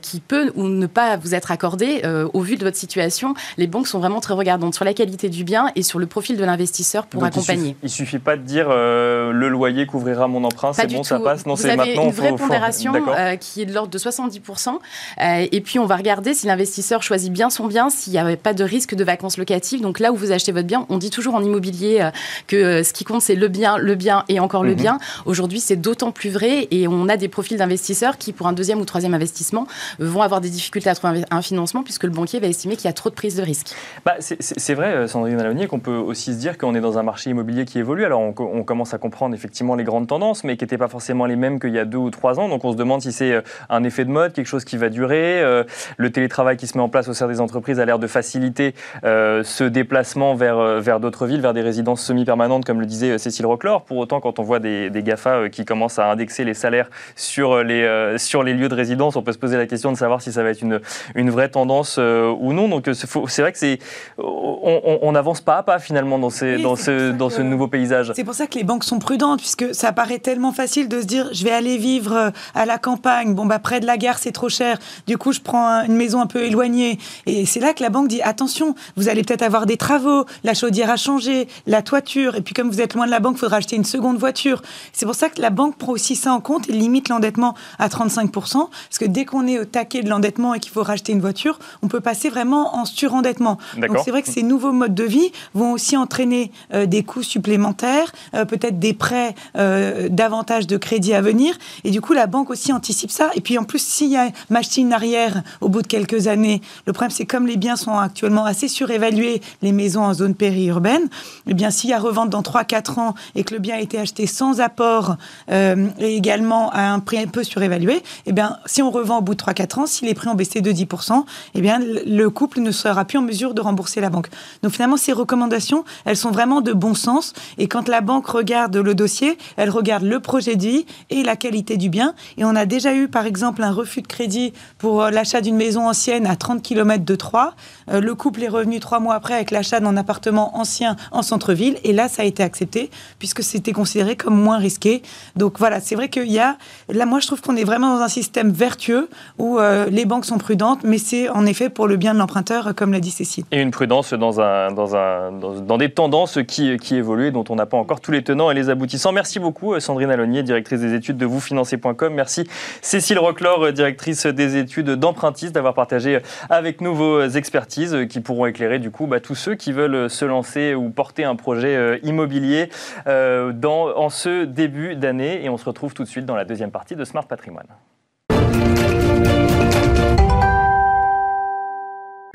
qui peut ou ne pas vous être accordé au vu de votre situation. Les banques sont vraiment très regardantes sur la qualité du bien et sur le profil de l'investisseur pour Donc, il accompagner. suffit, il suffit pas de dire euh, le loyer couvrira mon emprunt, c'est bon, tout. ça passe. Non, Vous c'est avez maintenant. une vraie faut- pondération euh, qui est de l'ordre de 70%. Euh, et puis, on va regarder si l'investisseur choisit bien son bien, s'il n'y avait pas de risque de vacances locatives. Donc là où vous achetez votre bien, on dit toujours en immobilier que ce qui compte, c'est le bien, le bien et encore le Mhm. bien. Aujourd'hui, c'est d'autant plus vrai. Et on a des profils d'investisseurs qui, pour un deuxième ou troisième investissement, vont avoir des difficultés à trouver un financement puisque le banquier va estimer qu'il y a trop de prise de risque. Bah, c'est- vrai, euh, Sandrine Alonier, qu'on peut aussi se dire qu'on est dans un marché immobilier qui évolue. Alors, on, co- on commence à comprendre effectivement les grandes tendances, mais qui n'étaient pas forcément les mêmes qu'il y a deux ou trois ans. Donc, on se demande si c'est euh, un effet de mode, quelque chose qui va durer. Euh, le télétravail qui se met en place au sein des entreprises a l'air de faciliter ce déplacement vers, vers d'autres villes, vers des résidences semi-permanentes, comme le disait Cécile Roclor. Pour autant, quand on voit des, GAFA qui commencent à indexer les salaires sur les, sur les lieux de résidence, on peut se poser la question de savoir si ça va être une, une vraie tendance ou non. Donc, c'est vrai que c'est on n'avance pas à pas finalement dans, ces, Oui, dans, c'est ce, dans nouveau paysage. C'est pour ça que les banques sont prudentes, puisque ça paraît tellement facile de se dire je vais aller vivre euh, à la campagne, bon bah près de la gare c'est trop cher, du coup je prends un- une maison un peu éloignée. Et c'est là que la banque dit attention, vous allez peut-être avoir des travaux, la chaudière a changé, la toiture, et puis comme vous êtes loin de la banque, il faudra acheter une seconde voiture. C'est pour ça que la banque prend aussi ça en compte et limite l'endettement à 35%, parce que dès qu'on est au taquet de l'endettement et qu'il faut racheter une voiture, on peut passer vraiment en surendettement. Donc c'est vrai que ces nouveaux modes de vie vont aussi entraîner euh, des coûts supplémentaires, euh, peut-être des prêts, euh, davantage de crédits à venir, et du coup la banque aussi anticipe ça. Et puis en plus, s'il y a machine arrière au bout de quelques années, le problème c'est comme les biens sont actuellement assez surévalués, les maisons en zone périurbaine, eh bien s'il y a revente dans 3-4 ans et que le bien a été acheté sans apport et également à un prix un peu surévalué, eh bien si on revend au bout de 3-4 ans, si les prix ont baissé de 10%, eh bien, le couple ne sera plus en mesure de rembourser la banque. Donc finalement, ces recommandations, elles sont vraiment de bon sens. Et quand la banque regarde le dossier, elle regarde le projet de vie et la qualité du bien. Et on a déjà eu, par exemple, un refus de crédit pour euh, l'achat d'une maison ancienne à 30 km de Troyes. Euh, le couple est revenu trois mois après avec l'achat d'un appartement ancien en centre-ville. Et là, ça a été accepté puisque c'était considéré comme moins risqué. Donc voilà, c'est vrai qu'il y a... Là, moi, je trouve qu'on est vraiment dans un système vertueux où euh, les banques sont prudentes, mais c'est en effet pour le bien de l'emprunteur, comme l'a dit Cécile. Et une prudence dans, des tendances qui, évoluent, dont on n'a pas encore tous les tenants et les aboutissants. Merci beaucoup, Sandrine Alonier, directrice des études de vousfinancer.com. Merci, Cécile Roclor, directrice des études d'empruntistes, d'avoir partagé avec nous vos expertises qui pourront éclairer du coup bah, tous ceux qui veulent se lancer ou porter un projet euh, immobilier euh, en ce début d'année. Et on se retrouve tout de suite dans la deuxième partie de Smart Patrimoine.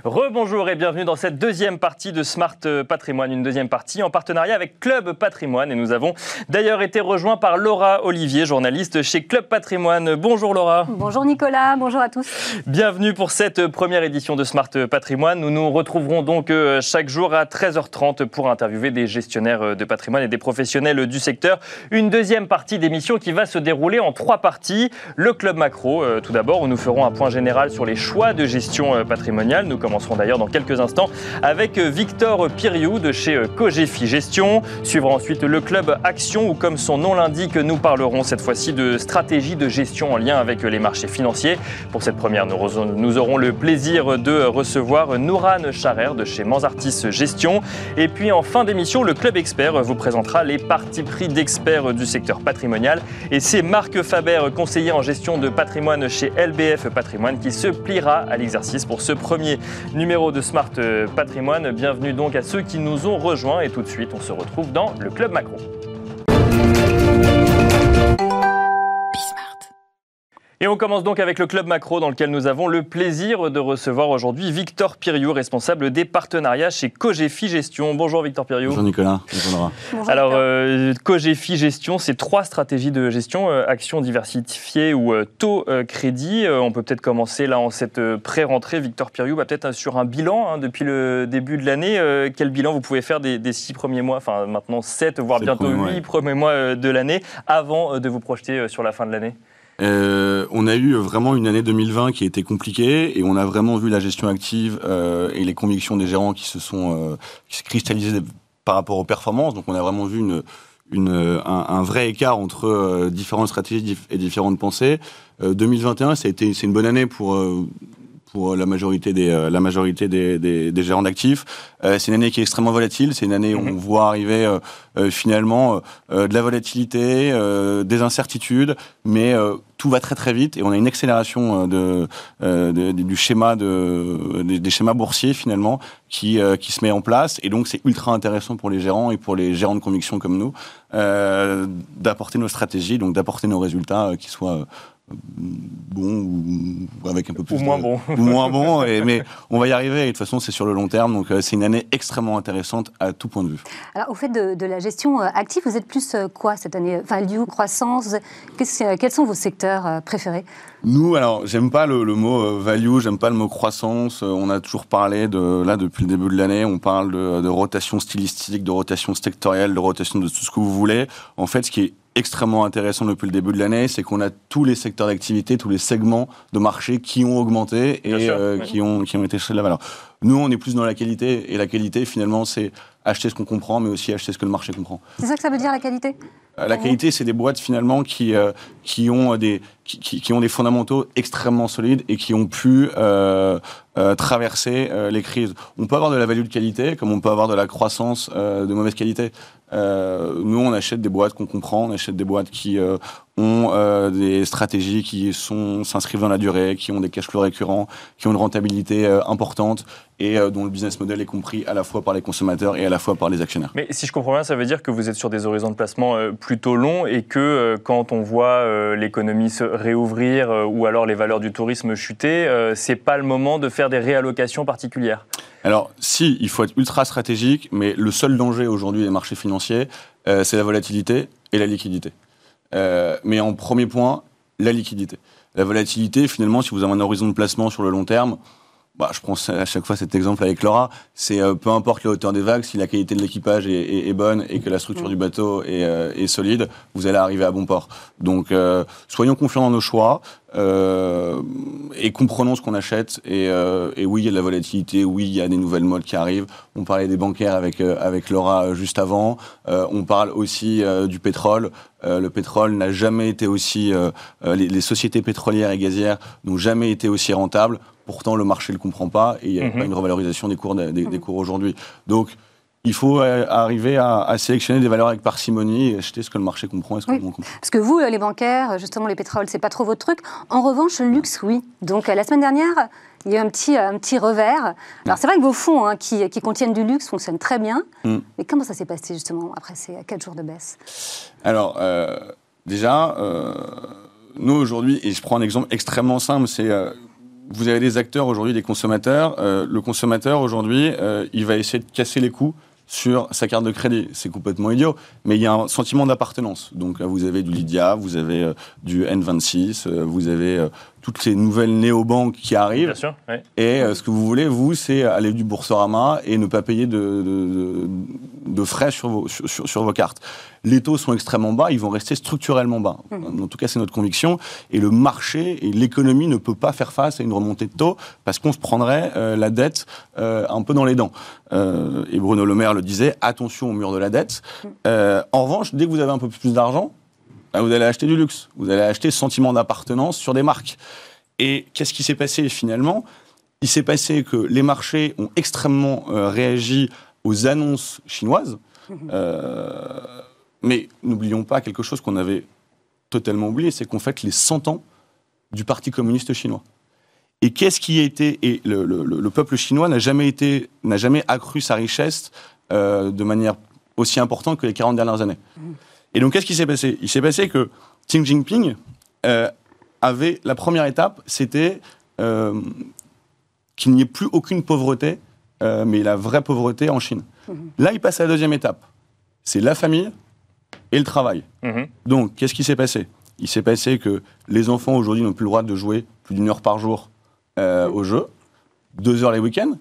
Rebonjour et bienvenue dans cette deuxième partie de Smart Patrimoine, une deuxième partie en partenariat avec Club Patrimoine. Et nous avons d'ailleurs été rejoints par Laura Olivier, journaliste chez Club Patrimoine. Bonjour Laura. Bonjour Nicolas, bonjour à tous. Bienvenue pour cette première édition de Smart Patrimoine. Nous nous retrouverons donc euh, chaque jour à 13h30 pour interviewer des gestionnaires de patrimoine et des professionnels du secteur. Une deuxième partie d'émission qui va se dérouler en trois parties. Le Club Macro, euh, tout d'abord, où nous ferons un point général sur les choix de gestion euh, patrimoniale. Nous commencerons d'ailleurs dans quelques instants avec Victor Piriou de chez Cogefi Gestion. Suivra ensuite le club Action où, comme son nom l'indique, nous parlerons cette fois-ci de stratégie de gestion en lien avec les marchés financiers. Pour cette première, nous aurons le plaisir de recevoir Nouran Charer de chez Mansartis Gestion. Et puis en fin d'émission, le club expert vous présentera les parties pris d'experts du secteur patrimonial. Et c'est Marc Faber, conseiller en gestion de patrimoine chez LBF Patrimoine, qui se pliera à l'exercice pour ce premier numéro de Smart Patrimoine. Bienvenue donc à ceux qui nous ont rejoints et tout de suite on se retrouve dans le Club Macro. Et on commence donc avec le Club Macro dans lequel nous avons le plaisir de recevoir aujourd'hui Victor Piriou, responsable des partenariats chez Cogefi Gestion. Bonjour Victor Piriou. Bonjour Nicolas. Bonjour Alors euh, Cogefi Gestion, c'est trois stratégies de gestion, euh, action diversifiée ou euh, taux euh, crédit. Euh, on peut peut-être commencer là en cette euh, pré-rentrée, Victor Piriou, bah, peut-être sur un bilan hein, depuis le début de l'année. quel bilan vous pouvez faire des, des, six premiers mois, enfin maintenant sept, voire bientôt huit premiers mois de l'année, avant de vous projeter sur la fin de l'année? Euh, on a eu vraiment une année 2020 qui a été compliquée et on a vraiment vu la gestion active euh, et les convictions des gérants qui se sont euh, qui se cristallisées par rapport aux performances. Donc on a vraiment vu un, vrai écart entre différentes stratégies et différentes pensées. 2021, ça a été c'est une bonne année pour pour la majorité des, euh, la majorité des, des, des gérants d'actifs. Euh, c'est une année qui est extrêmement volatile. C'est une année où on voit arriver euh, euh finalement euh, de la volatilité, des incertitudes, mais tout va très très vite et on a une accélération de, de du schéma de, des, des, schémas boursiers finalement qui, qui se met en place. Et donc c'est ultra intéressant pour les gérants et pour les gérants de conviction comme nous d'apporter nos stratégies, donc d'apporter nos résultats qui soient bon ou avec un peu plus ou moins bon. ou moins bon et, mais on va y arriver et de toute façon c'est sur le long terme donc euh, c'est une année extrêmement intéressante à tout point de vue. Alors au fait de, de la gestion euh, active vous êtes plus euh, quoi cette année? Value croissance quels sont vos secteurs préférés? Nous alors j'aime pas le, le, mot value j'aime pas le mot croissance on a toujours parlé de là depuis le début de l'année on parle de, de rotation stylistique de rotation sectorielle de rotation de tout ce que vous voulez. En fait ce qui est extrêmement intéressant depuis le début de l'année, c'est qu'on a tous les secteurs d'activité, tous les segments de marché qui ont augmenté et sûr, euh, qui, ont, qui ont été chez la valeur. Nous, on est plus dans la qualité, et la qualité, finalement, c'est acheter ce qu'on comprend, mais aussi acheter ce que le marché comprend. C'est ça que ça veut dire la qualité? Euh, la qualité, c'est des boîtes finalement qui, euh, qui, ont des, qui, qui, ont des fondamentaux extrêmement solides et qui ont pu euh, euh traverser les crises. On peut avoir de la value de qualité, comme on peut avoir de la croissance de mauvaise qualité. nous, on achète des boîtes qu'on comprend, on achète des boîtes qui ont des stratégies qui sont s'inscrivent dans la durée, qui ont des cash flows récurrents, qui ont une rentabilité importante et euh, dont le business model est compris à la fois par les consommateurs et à la fois par les actionnaires. Mais si je comprends bien, ça veut dire que vous êtes sur des horizons de placement plutôt longs et que quand on voit l'économie se réouvrir ou alors les valeurs du tourisme chuter, c'est pas le moment de faire des réallocations particulières? Alors, si, il faut être ultra stratégique, mais le seul danger aujourd'hui des marchés financiers, c'est la volatilité et la liquidité. Euh, mais en premier point, la liquidité. La volatilité, finalement, si vous avez un horizon de placement sur le long terme, bah, je prends à chaque fois cet exemple avec Laura, c'est euh, peu importe la hauteur des vagues, si la qualité de l'équipage est, est, bonne et que la structure du bateau est, euh, est, solide, vous allez arriver à bon port. Donc, soyons confiants dans nos choix et comprenons ce qu'on achète. Et, et, oui, il y a de la volatilité, oui, il y a des nouvelles modes qui arrivent. On parlait des bancaires avec, avec Laura juste avant. on parle aussi du pétrole. Euh, le pétrole n'a jamais été aussi, euh, euh, les, sociétés pétrolières et gazières n'ont jamais été aussi rentables. Pourtant, le marché ne le comprend pas et il n'y a mhm. pas une revalorisation des cours, des, mhm. cours aujourd'hui. Donc, il faut arriver à, sélectionner des valeurs avec parcimonie et acheter ce que le marché comprend et ce que comprend. Parce que vous, les bancaires, justement, les pétroles, c'est pas trop votre truc. En revanche, le luxe, oui. Donc, la semaine dernière, il y a un petit, un petit revers. Alors, c'est vrai que vos fonds hein, qui, contiennent du luxe fonctionnent très bien. Mm. Mais comment ça s'est passé, justement, après ces quatre jours de baisse? Alors, euh, déjà, euh, nous, aujourd'hui, et je prends un exemple extrêmement simple, c'est. Euh, vous avez des acteurs aujourd'hui, des consommateurs. le consommateur aujourd'hui, il va essayer de casser les coûts sur sa carte de crédit. C'est complètement idiot, mais il y a un sentiment d'appartenance. Donc vous avez du Lydia, vous avez du N26, vous avez toutes ces nouvelles néobanques qui arrivent. Bien sûr, Et euh, ce que vous voulez, vous, c'est aller du Boursorama et ne pas payer de, de, frais sur vos, sur, sur, vos cartes. Les taux sont extrêmement bas, ils vont rester structurellement bas. Mmh. En tout cas, c'est notre conviction. Et le marché et l'économie ne peut pas faire face à une remontée de taux parce qu'on se prendrait euh, la dette euh, un peu dans les dents. et Bruno Le Maire le disait, attention au mur de la dette. Mmh. en revanche, dès que vous avez un peu plus d'argent, ah, vous allez acheter du luxe. Vous allez acheter ce sentiment d'appartenance sur des marques. Et qu'est-ce qui s'est passé finalement? Il s'est passé que les marchés ont extrêmement euh, réagi aux annonces chinoises. Mhm. Euh, mais n'oublions pas quelque chose qu'on avait totalement oublié, c'est qu'en fait les 100 ans du Parti communiste chinois. Et qu'est-ce qui a été et le, peuple chinois n'a jamais été n'a jamais accru sa richesse euh, de manière aussi importante que les 40 dernières années. Mhm. Et donc, qu'est-ce qui s'est passé? Il s'est passé que Xi Jinping euh, avait la première étape, c'était euh, qu'il n'y ait plus aucune pauvreté, euh, mais la vraie pauvreté en Chine. Mhm. Là, il passe à la deuxième étape. C'est la famille et le travail. Mhm. Donc, qu'est-ce qui s'est passé? Il s'est passé que les enfants aujourd'hui n'ont plus le droit de jouer plus d'une heure par jour au jeu, deux heures les week-ends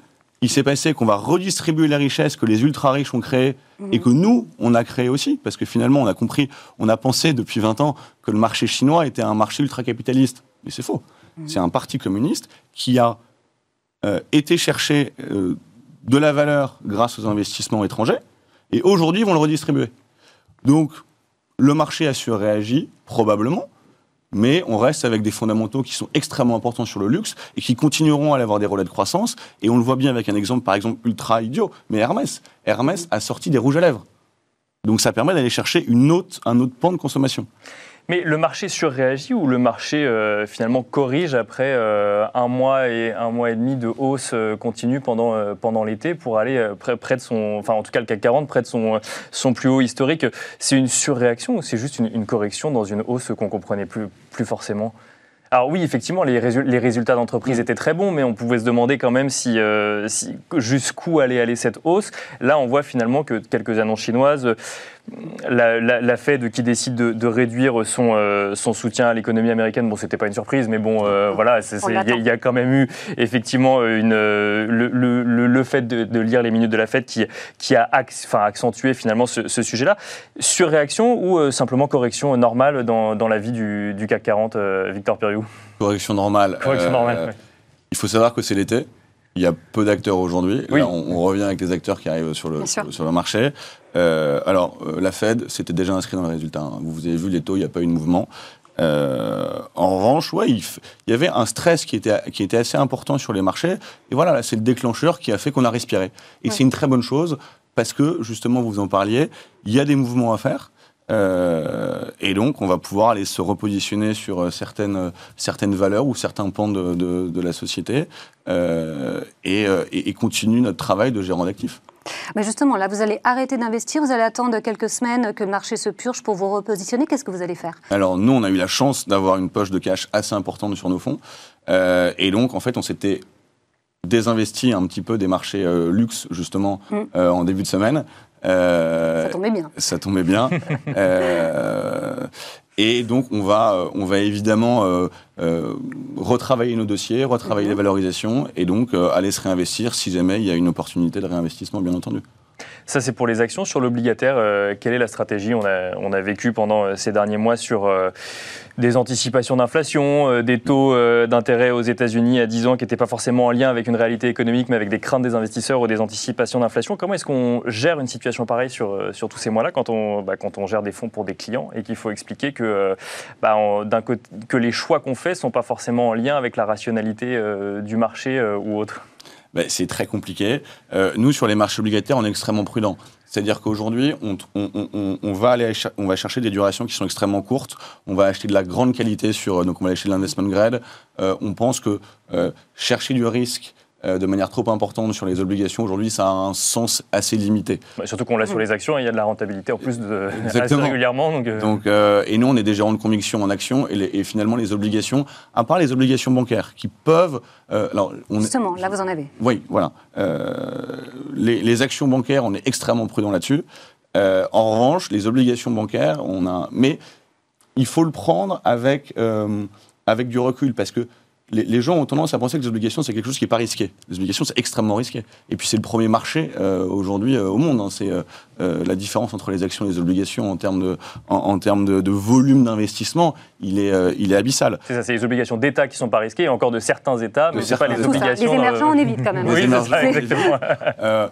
il s'est passé qu'on va redistribuer les richesses que les ultra riches ont créées et mhm. que nous, on a créé aussi, parce que finalement, on a compris, on a pensé depuis 20 ans que le marché chinois était un marché ultra-capitaliste. Mais c'est faux. Mhm. C'est un parti communiste qui a euh, été chercher euh, de la valeur grâce aux investissements étrangers, et aujourd'hui, ils vont le redistribuer. Donc, le marché a su réagir, probablement, mais on reste avec des fondamentaux qui sont extrêmement importants sur le luxe et qui continueront à avoir des relais de croissance. Et on le voit bien avec un exemple, par exemple, ultra idiot, mais Hermès. Hermès a sorti des rouges à lèvres. Donc ça permet d'aller chercher une autre, un autre pan de consommation. Mais le marché surréagit ou le marché euh, finalement corrige après euh, un mois et un mois et demi de hausse euh, continue pendant, pendant l'été pour aller près, près, de son, enfin en tout cas le CAC 40 près de son, son plus haut historique. C'est une surréaction ou c'est juste une, une, correction dans une hausse qu'on comprenait plus, plus forcément? Alors oui, effectivement, les, résultats d'entreprise étaient très bons, mais on pouvait se demander quand même si, si jusqu'où allait aller cette hausse. Là, on voit finalement que quelques annonces chinoises la, la, Fed qui décide de, réduire son, euh, son soutien à l'économie américaine, bon, c'était pas une surprise, mais bon, euh, voilà, il y, a quand même eu effectivement une, le, le, le, fait de, lire les minutes de la Fed qui, qui a enfin, accentué finalement ce, sujet-là. Surréaction ou euh, simplement correction normale dans, dans la vie du, du CAC 40, Victor Piriou Correction normale. Correction normale, Il faut savoir que c'est l'été. Il y a peu d'acteurs aujourd'hui. On, on, revient avec les acteurs qui arrivent sur le, sur, le marché. Euh, alors, euh, la Fed, c'était déjà inscrit dans les résultats. Hein. Vous avez vu les taux, il n'y a pas eu de mouvement. Euh, en revanche, ouais, il, y avait un stress qui était, qui était assez important sur les marchés. Et voilà, c'est le déclencheur qui a fait qu'on a respiré. Et c'est une très bonne chose parce que, justement, vous en parliez, il y a des mouvements à faire. Euh, et donc, on va pouvoir aller se repositionner sur euh, certaines, certaines valeurs ou certains pans de, de, la société euh, et, et, continuer notre travail de gérant d'actifs. Mais justement, là, vous allez arrêter d'investir, vous allez attendre quelques semaines que le marché se purge pour vous repositionner. Qu'est-ce que vous allez faire? Alors, nous, on a eu la chance d'avoir une poche de cash assez importante sur nos fonds. Euh, et donc, en fait, on s'était désinvesti un petit peu des marchés euh, luxe, justement, mm. euh, en début de semaine. Ça tombait bien. Ça tombait bien. Et donc, on va, euh, on va évidemment euh, euh, retravailler nos dossiers, retravailler mhm. les valorisations, et donc aller se réinvestir si jamais il y a une opportunité de réinvestissement, bien entendu. Ça, c'est pour les actions. Sur l'obligataire, euh, quelle est la stratégie on a, on a vécu pendant euh, ces derniers mois sur euh, des anticipations d'inflation, des taux d'intérêt aux États-Unis à 10 ans qui n'étaient pas forcément en lien avec une réalité économique, mais avec des craintes des investisseurs ou des anticipations d'inflation. Comment est-ce qu'on gère une situation pareille sur, sur tous ces mois-là quand, on, bah, quand on gère des fonds pour des clients et qu'il faut expliquer que, bah, côté, que les choix qu'on fait ne sont pas forcément en lien avec la rationalité du marché ou autre? Ben, c'est très compliqué. Euh, nous, sur les marchés obligataires, on est extrêmement prudent. C'est-à-dire qu'aujourd'hui, on, va aller, on va chercher des durations qui sont extrêmement courtes. On va acheter de la grande qualité sur, donc on va acheter de l'investment grade. Euh, on pense que euh, chercher du risque euh, de manière trop importante sur les obligations, aujourd'hui, ça a un sens assez limité. Bah, surtout qu'on l'a sur les actions, il y a de la rentabilité en plus de, assez régulièrement. Donc, euh. donc euh, et nous, on est des gérants de conviction en action, et, et, finalement, les obligations, à part les obligations bancaires, qui peuvent... alors, on Justement, là, vous en avez. Oui, voilà. Les, les, actions bancaires, on est extrêmement prudent là-dessus. en revanche, les obligations bancaires, on a... Mais il faut le prendre avec, avec du recul, parce que les, gens ont tendance à penser que les obligations, c'est quelque chose qui n'est pas risqué. Les obligations, c'est extrêmement risqué. Et puis, c'est le premier marché euh, aujourd'hui euh, au monde. Hein. C'est euh, la différence entre les actions et les obligations en termes de, en, termes de, volume d'investissement, il est, il est abyssal. C'est ça, c'est les obligations d'État qui ne sont pas risquées, et encore de certains États, mais ce pas les obligations. Les émergents, on évite quand même. Oui, c'est ça, exactement.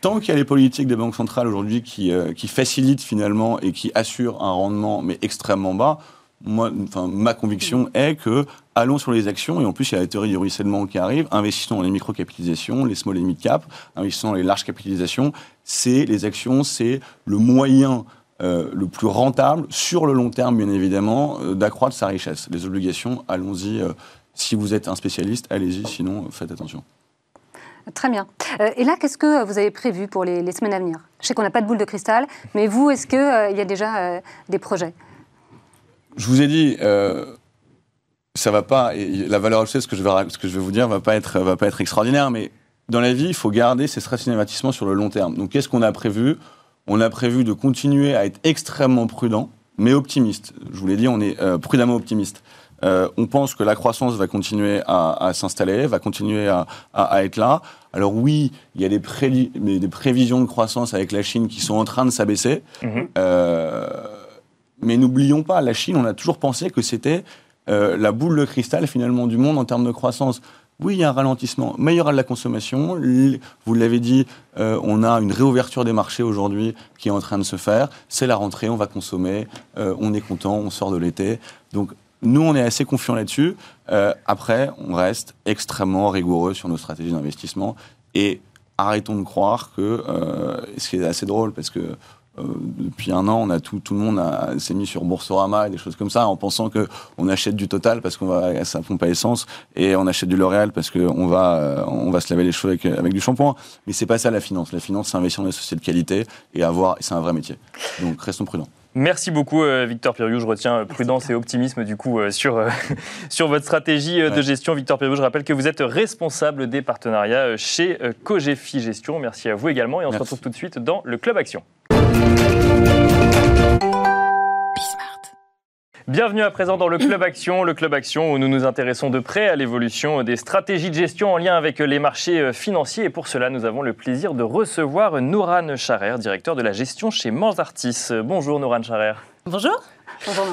Tant qu'il y a les politiques des banques centrales aujourd'hui qui, qui facilitent finalement et qui assurent un rendement, mais extrêmement bas, ma conviction est que allons sur les actions, et en plus il y a la théorie du ruissellement qui arrive, investissons dans les micro-capitalisations, les small et mid-cap, investissons dans les larges capitalisations, c'est les actions, c'est le moyen euh, le plus rentable, sur le long terme bien évidemment, euh, d'accroître sa richesse. Les obligations, allons-y, euh, si vous êtes un spécialiste, allez-y, sinon faites attention. Très bien. et là, qu'est-ce que vous avez prévu pour les, les semaines à venir? Je sais qu'on n'a pas de boule de cristal, mais vous, est-ce qu'il y a déjà des projets? Je vous ai dit, euh, ça va pas. la valeur ajoutée, ce que je vais, ce que je vais vous dire, va pas être, va pas être extraordinaire, mais dans la vie, il faut garder ces stratégies d'investissement sur le long terme. Donc, qu'est-ce qu'on a prévu? On a prévu de continuer à être extrêmement prudent, mais optimiste. Je vous l'ai dit, on est euh, prudemment optimiste. Euh, on pense que la croissance va continuer à, s'installer, va continuer à, être là. Alors oui, il y a des, des, prévisions de croissance avec la Chine qui sont en train de s'abaisser. Mm-hmm. Mais n'oublions pas, la Chine, on a toujours pensé que c'était euh, la boule de cristal finalement du monde en termes de croissance. Oui, il y a un ralentissement, mais il y aura de la consommation. Vous l'avez dit, euh, on a une réouverture des marchés aujourd'hui qui est en train de se faire. C'est la rentrée, on va consommer, euh, on est content, on sort de l'été. Donc nous, on est assez confiants là-dessus. après, on reste extrêmement rigoureux sur nos stratégies d'investissement et arrêtons de croire que, ce qui est assez drôle parce que depuis un an, on a tout, tout le monde s'est mis sur Boursorama et des choses comme ça, en pensant que on achète du Total parce qu'on va ça pompe à essence et on achète du L'Oréal parce qu'on va euh, on va se laver les cheveux avec, avec du shampoing. Mais c'est pas ça la finance. La finance, c'est investir dans des sociétés de qualité et avoir, c'est un vrai métier. Donc restons prudents. Merci beaucoup euh, Victor Piriou. Je retiens prudence et optimisme du coup sur, sur votre stratégie de gestion. Victor Piriou, je rappelle que vous êtes responsable des partenariats chez Cogefi Gestion. Merci à vous également et on se retrouve tout de suite dans le Club Action. Bienvenue à présent dans le Club Action, le Club Action où nous nous intéressons de près à l'évolution des stratégies de gestion en lien avec les marchés euh, financiers. Et pour cela, nous avons le plaisir de recevoir Nouran Charer, directeur de la gestion chez Manzartis. Bonjour Nouran Charer. Bonjour. Bonjour.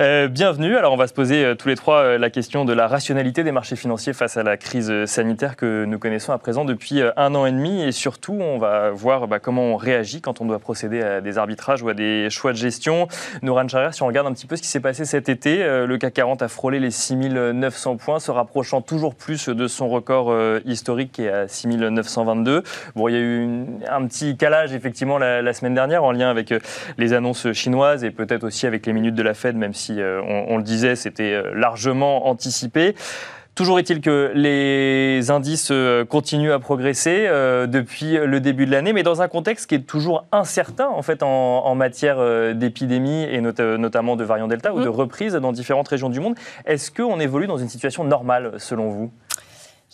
Euh, bienvenue. Alors on va se poser euh, tous les trois euh, la question de la rationalité des marchés financiers face à la crise sanitaire que nous connaissons à présent depuis un an et demi. Et surtout, on va voir bah, comment on réagit quand on doit procéder à des arbitrages ou à des choix de gestion. Noran Charir, si on regarde un petit peu ce qui s'est passé cet été, le CAC 40 a frôlé les 6900 points, se rapprochant toujours plus de son record historique qui est à 6922. Bon, il y a eu un petit calage effectivement la, semaine dernière en lien avec les annonces chinoises et peut-être aussi avec les minutes de la Fed, même si euh, on, le disait, c'était euh, largement anticipé. Toujours est-il que les indices euh, continuent à progresser depuis le début de l'année, mais dans un contexte qui est toujours incertain en fait en, matière d'épidémie et notamment de variant Delta ou de mmh. reprise dans différentes régions du monde. Est-ce qu'on évolue dans une situation normale selon vous?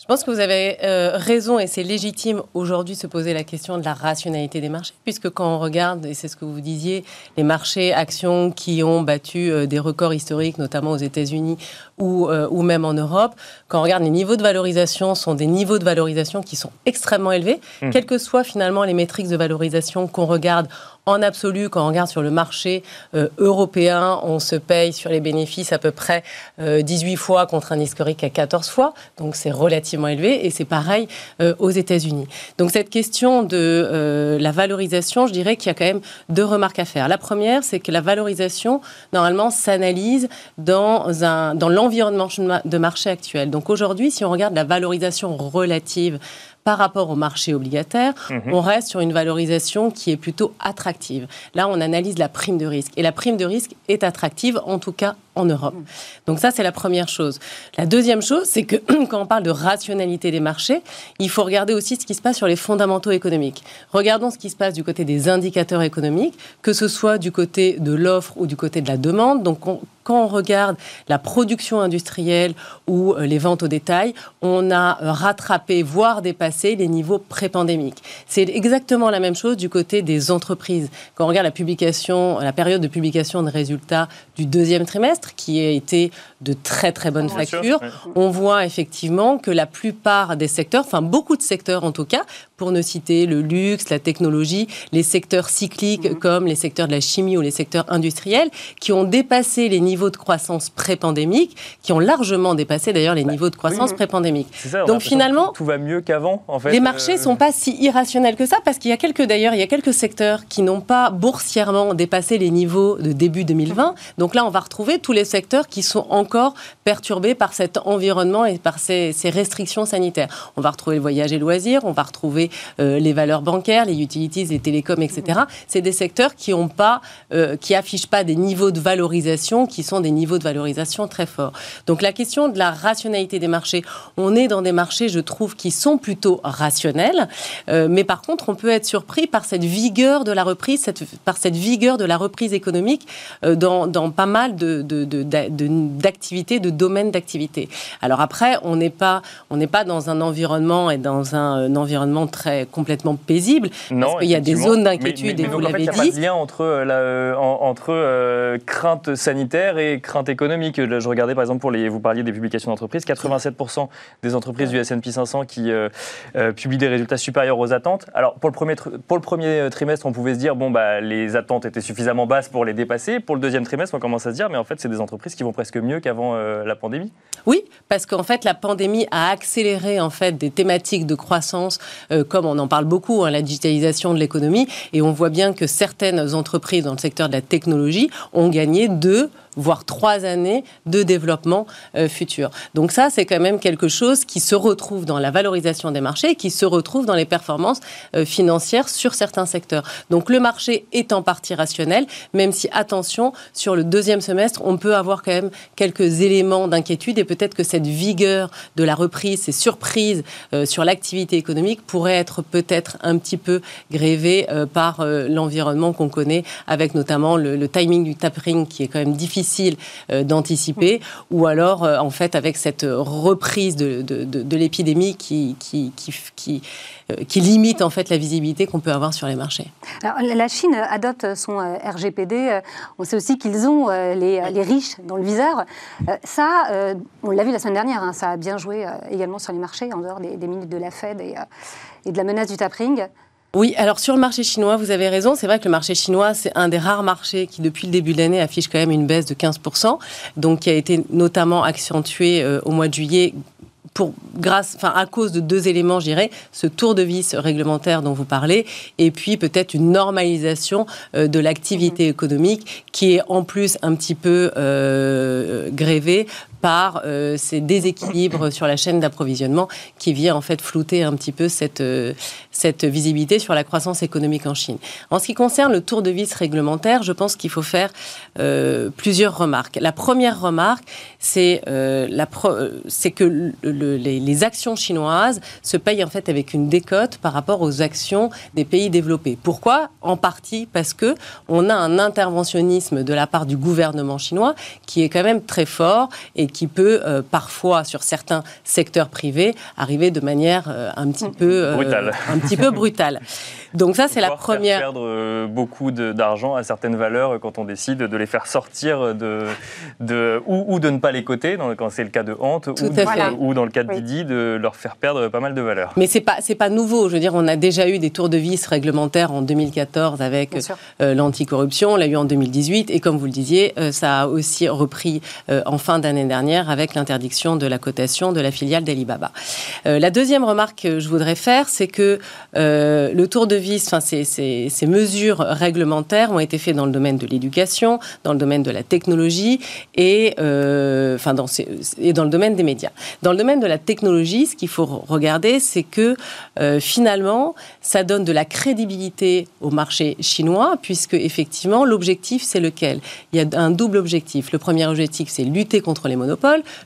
Je pense que vous avez euh, raison et c'est légitime aujourd'hui de se poser la question de la rationalité des marchés, puisque quand on regarde, et c'est ce que vous disiez, les marchés actions qui ont battu euh, des records historiques, notamment aux États-Unis ou, euh, ou même en Europe, quand on regarde les niveaux de valorisation, sont des niveaux de valorisation qui sont extrêmement élevés, mmh. quelles que soient finalement les métriques de valorisation qu'on regarde en absolu, quand on regarde sur le marché euh, européen, on se paye sur les bénéfices à peu près 18 euh, fois contre un historique à 14 fois. Donc c'est relativement élevé. Et c'est pareil euh, aux États-Unis. Donc cette question de la valorisation, je dirais qu'il y a quand même deux remarques à faire. La première, c'est que la valorisation, normalement, s'analyse dans, dans l'environnement de marché actuel. Donc aujourd'hui, si on regarde la valorisation relative par rapport au marché obligataire, mhm. on reste sur une valorisation qui est plutôt attractive. Là, on analyse la prime de risque. Et la prime de risque est attractive, en tout cas en Europe. Mm. Donc ça, c'est la première chose. La deuxième chose, c'est que quand on parle de rationalité des marchés, il faut regarder aussi ce qui se passe sur les fondamentaux économiques. Regardons ce qui se passe du côté des indicateurs économiques, que ce soit du côté de l'offre ou du côté de la demande. Donc quand on regarde la production industrielle ou euh, les ventes au détail, on a euh, rattrapé, voire dépassé les niveaux pré-pandémiques. C'est exactement la même chose du côté des entreprises. Quand on regarde la publication, la période de publication de résultats du deuxième trimestre, qui a été de très très bonne facture, on voit effectivement que la plupart des secteurs, enfin beaucoup de secteurs en tout cas, pour ne citer le luxe, la technologie, les secteurs cycliques mhm. comme les secteurs de la chimie ou les secteurs industriels, qui ont dépassé les niveaux de croissance pré-pandémique, qui ont largement dépassé d'ailleurs les bah, niveaux de croissance pré-pandémique. Donc finalement, tout va mieux qu'avant. En fait, les marchés ne euh, sont pas si irrationnels que ça, parce qu'il y a quelques d'ailleurs, il y a quelques secteurs qui n'ont pas boursièrement dépassé les niveaux de début 2020. Donc là, on va retrouver tous les secteurs qui sont encore perturbés par cet environnement et par ces, restrictions sanitaires. On va retrouver le voyage et loisirs, on va retrouver euh, les valeurs bancaires, les utilities, les télécoms, etc. C'est des secteurs qui ont pas, euh, qui affichent pas des niveaux de valorisation qui sont des niveaux de valorisation très forts. Donc la question de la rationalité des marchés, on est dans des marchés, je trouve, qui sont plutôt rationnels, euh, mais par contre, on peut être surpris par cette vigueur de la reprise, cette, par cette vigueur de la reprise économique dans, dans, pas mal de, d'activités, de, de, domaines d'activité. Alors après, on n'est pas, on n'est pas dans un environnement et dans un, environnement très complètement paisible, non, parce qu'il y a des zones d'inquiétude et vous l'avez dit. Il n'y a pas de lien entre, euh, la, euh, entre euh, crainte sanitaire et crainte économique. je regardais par exemple pour les, vous parliez des publications d'entreprises, 87% des entreprises du S&P 500 qui publient des résultats supérieurs aux attentes. Alors pour le premier, pour le premier trimestre, on pouvait se dire bon bah les attentes étaient suffisamment basses pour les dépasser. Pour le deuxième trimestre, on commence à se dire mais en fait c'est des entreprises qui vont presque mieux qu'avant euh, la pandémie. Oui, parce qu'en fait, la pandémie a accéléré en fait des thématiques de croissance, euh, comme on en parle beaucoup, hein, la digitalisation de l'économie, et on voit bien que certaines entreprises dans le secteur de la technologie ont gagné deux voire trois années de développement euh, futur. Donc ça, c'est quand même quelque chose qui se retrouve dans la valorisation des marchés, qui se retrouve dans les performances euh, financières sur certains secteurs. Donc le marché est en partie rationnel, même si, attention, sur le deuxième semestre, on peut avoir quand même quelques éléments d'inquiétude et peut-être que cette vigueur de la reprise, ces surprises euh, sur l'activité économique pourraient être peut-être un petit peu grévées par l'environnement qu'on connaît, avec notamment le, le timing du tapering qui est quand même difficile difficile euh, d'anticiper, ou alors euh, en fait avec cette reprise de, de, l'épidémie qui, qui, qui, euh, qui limite en fait la visibilité qu'on peut avoir sur les marchés. Alors, la Chine adopte son RGPD. On sait aussi qu'ils ont les, les, riches dans le viseur. Ça, on l'a vu la semaine dernière, hein, ça a bien joué également sur les marchés, en dehors des, minutes de la Fed et, et de la menace du tapering. Oui, alors sur le marché chinois, vous avez raison. C'est vrai que le marché chinois, c'est un des rares marchés qui, depuis le début de l'année, affiche quand même une baisse de 15%, donc qui a été notamment accentuée euh, au mois de juillet pour, grâce, enfin, à cause de deux éléments, je dirais, ce tour de vis réglementaire dont vous parlez, et puis peut-être une normalisation euh, de l'activité économique qui est en plus un petit peu euh, grévée par euh, ces déséquilibres sur la chaîne d'approvisionnement qui vient en fait flouter un petit peu cette, euh, cette visibilité sur la croissance économique en Chine. En ce qui concerne le tour de vis réglementaire, je pense qu'il faut faire euh, plusieurs remarques. La première remarque, c'est que les, les, actions chinoises se payent en fait avec une décote par rapport aux actions des pays développés. Pourquoi? En partie parce que on a un interventionnisme de la part du gouvernement chinois qui est quand même très fort et qui peut euh, parfois, sur certains secteurs privés, arriver de manière euh, un petit peu euh, un petit peu brutale. Donc ça, c'est la première. Faire perdre beaucoup d'argent à certaines valeurs quand on décide de les faire sortir de, de ou, de ne pas les coter, quand c'est le cas de Hante, ou, ou, dans le cas de Didi, de leur faire perdre pas mal de valeurs. Mais c'est pas c'est pas nouveau. Je veux dire, on a déjà eu des tours de vis réglementaires en 2014 avec l'anticorruption, on l'a eu en 2018, et comme vous le disiez, ça a aussi repris en fin d'année dernière avec l'interdiction de la cotation de la filiale d'Alibaba. Euh, la deuxième remarque que je voudrais faire, c'est que euh, le tour de ces, mesures réglementaires ont été faites dans le domaine de l'éducation, dans le domaine de la technologie et, euh, dans le domaine des médias. Dans le domaine de la technologie, ce qu'il faut regarder, c'est que finalement, ça donne de la crédibilité au marché chinois, puisque effectivement, l'objectif, c'est lequel? Il y a un double objectif. Le premier objectif, c'est lutter contre les monopoles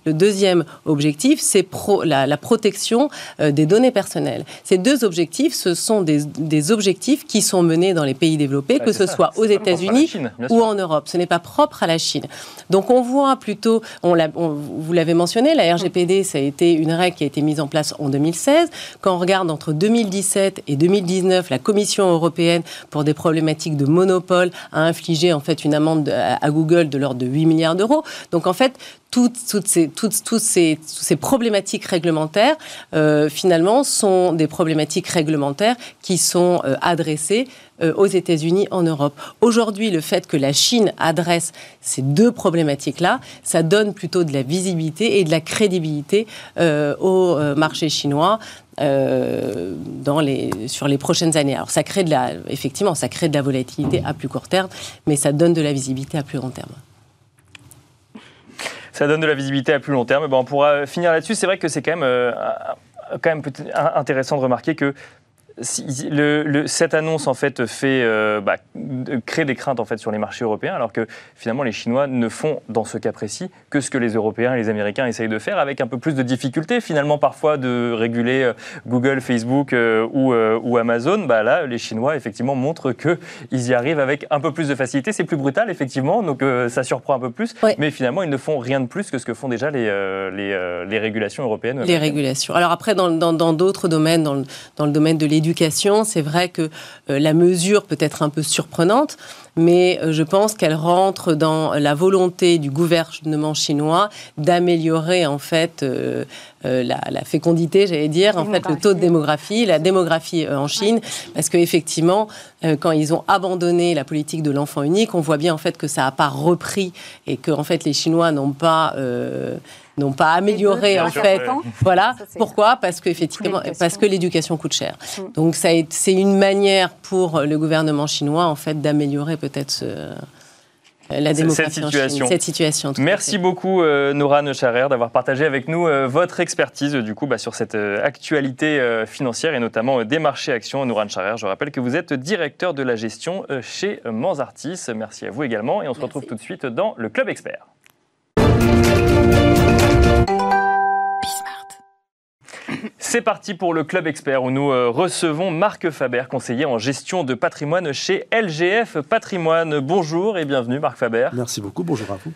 le deuxième objectif, c'est la, protection euh, des données personnelles. Ces deux objectifs, ce sont des, objectifs qui sont menés dans les pays développés, que ce soit aux États-Unis ou en Europe. Ce n'est pas propre à la Chine. Donc on voit plutôt, on, vous l'avez mentionné, la RGPD, ça a été une règle qui a été mise en place en 2016. Quand on regarde entre 2017 et 2019, la Commission européenne, pour des problématiques de monopole, a infligé en fait une amende à Google de l'ordre de 8 milliards d'euros. Donc en fait, toutes, ces, problématiques réglementaires, euh, finalement, sont des problématiques réglementaires qui sont euh, adressées euh, aux États-Unis, en Europe. Aujourd'hui, le fait que la Chine adresse ces deux problématiques-là, ça donne plutôt de la visibilité et de la crédibilité au marché chinois. sur les prochaines années. Alors ça crée de la, effectivement, ça crée de la volatilité à plus court terme, mais ça donne de la visibilité à plus long terme. Ça donne de la visibilité à plus long terme. Bon, on pourra finir là-dessus. C'est vrai que c'est quand même, euh, quand même intéressant de remarquer que le, cette annonce en fait fait euh, bah, crée des craintes en fait sur les marchés européens, alors que finalement les Chinois ne font dans ce cas précis que ce que les Européens et les Américains essayent de faire, avec un peu plus de difficultés finalement parfois de réguler euh, Google, Facebook euh, ou, ou, Amazon. Bah là, les Chinois effectivement montrent que ils y arrivent avec un peu plus de facilité. C'est plus brutal effectivement, donc ça surprend un peu plus, mais finalement ils ne font rien de plus que ce que font déjà les, les, les régulations européennes. Les régulations. Alors après dans d'autres dans, domaines, dans le, dans le domaine de l'éducation c'est vrai que euh, la mesure peut être un peu surprenante, mais euh, je pense qu'elle rentre dans la volonté du gouvernement chinois d'améliorer en fait euh, la, fécondité, j'allais dire, en fait le taux de démographie, la démographie en Chine, parce qu'effectivement, quand ils ont abandonné la politique de l'enfant unique, on voit bien en fait que ça n'a pas repris et que en fait les Chinois n'ont pas n'ont pas amélioré en fait. Voilà. Pourquoi? Parce que effectivement, parce que l'éducation coûte cher. Mm. Donc c'est une manière pour le gouvernement chinois en fait d'améliorer peut-être la démocratie cette situation. cette situation Merci beaucoup euh, Nora Necharer d'avoir partagé avec nous euh, votre expertise du coup bah, sur cette euh, actualité financière et notamment des marchés actions. Nora Necharer, je rappelle que vous êtes directeur de la gestion chez Manzartis. Merci à vous également et on se retrouve tout de suite dans le Club Expert. C'est parti pour le Club Expert où nous euh, recevons Marc Faber, conseiller en gestion de patrimoine chez LGF Patrimoine. Bonjour et bienvenue Marc Faber. Merci beaucoup, bonjour à vous.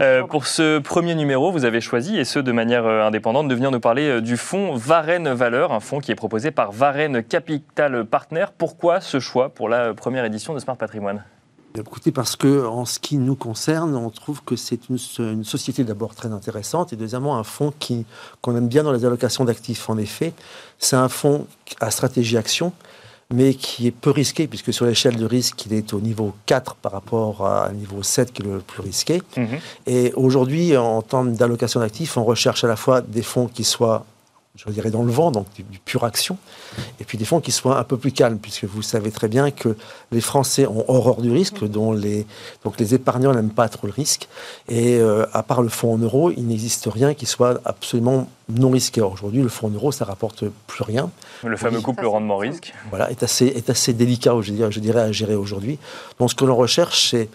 Euh, pour ce premier numéro, vous avez choisi, et ce de manière euh, indépendante, de venir nous parler du fonds Varenne Valeur, un fonds qui est proposé par Varenne Capital Partner. Pourquoi ce choix pour la première édition de Smart Patrimoine? Écoutez, parce que en ce qui nous concerne, on trouve que c'est une, société d'abord très intéressante et deuxièmement un fonds qui qu'on aime bien dans les allocations d'actifs. En effet, c'est un fonds à stratégie action mais qui est peu risqué, puisque sur l'échelle de risque, il est au niveau 4 par rapport à un niveau 7 qui est le plus risqué. Mhm. Et aujourd'hui, en termes d'allocation d'actifs, on recherche à la fois des fonds qui soient je dirais, dans le vent, donc du, pure action, et puis des fonds qui soient un peu plus calmes, puisque vous savez très bien que les Français ont horreur du risque, dont les, donc les épargnants n'aiment pas trop le risque, et euh, à part le fonds en euros, il n'existe rien qui soit absolument non risqué. Aujourd'hui, le fonds en euros, ça rapporte plus rien. Le fameux couple rendement-risque. Voilà, est assez, est assez délicat, je dirais, je dirais à gérer aujourd'hui. Donc ce que l'on recherche, c'est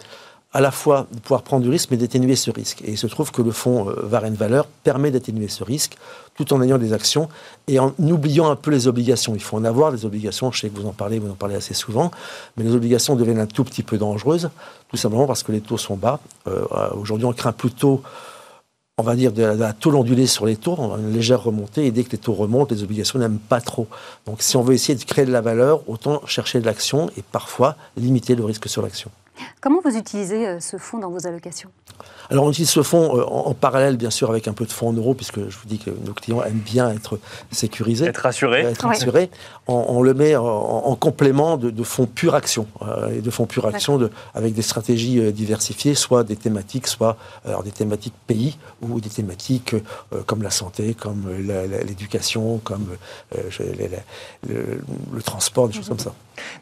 à la fois de pouvoir prendre du risque, mais d'atténuer ce risque. Et il se trouve que le fonds euh, Varenne Valeur permet d'atténuer ce risque, tout en ayant des actions et en oubliant un peu les obligations. Il faut en avoir des obligations, je sais que vous en parlez, vous en parlez assez souvent, mais les obligations deviennent un tout petit peu dangereuses, tout simplement parce que les taux sont bas. Euh, aujourd'hui, on craint plutôt on va dire, de la, taux ondulée sur les taux, une légère remontée, et dès que les taux remontent, les obligations n'aiment pas trop. Donc si on veut essayer de créer de la valeur, autant chercher de l'action et parfois limiter le risque sur l'action. Comment vous utilisez euh, ce fonds dans vos allocations? Alors on utilise ce fonds euh, en, parallèle, bien sûr, avec un peu de fonds en euros, puisque je vous dis que nos clients aiment bien être sécurisés. Être rassurés. Être rassurés. On, le met en, complément de, fonds pure action, euh, et de fonds pure action de, avec des stratégies diversifiées, soit des thématiques, soit alors des thématiques pays, ou des thématiques comme la santé, comme l'éducation, comme le, transport, des choses comme ça.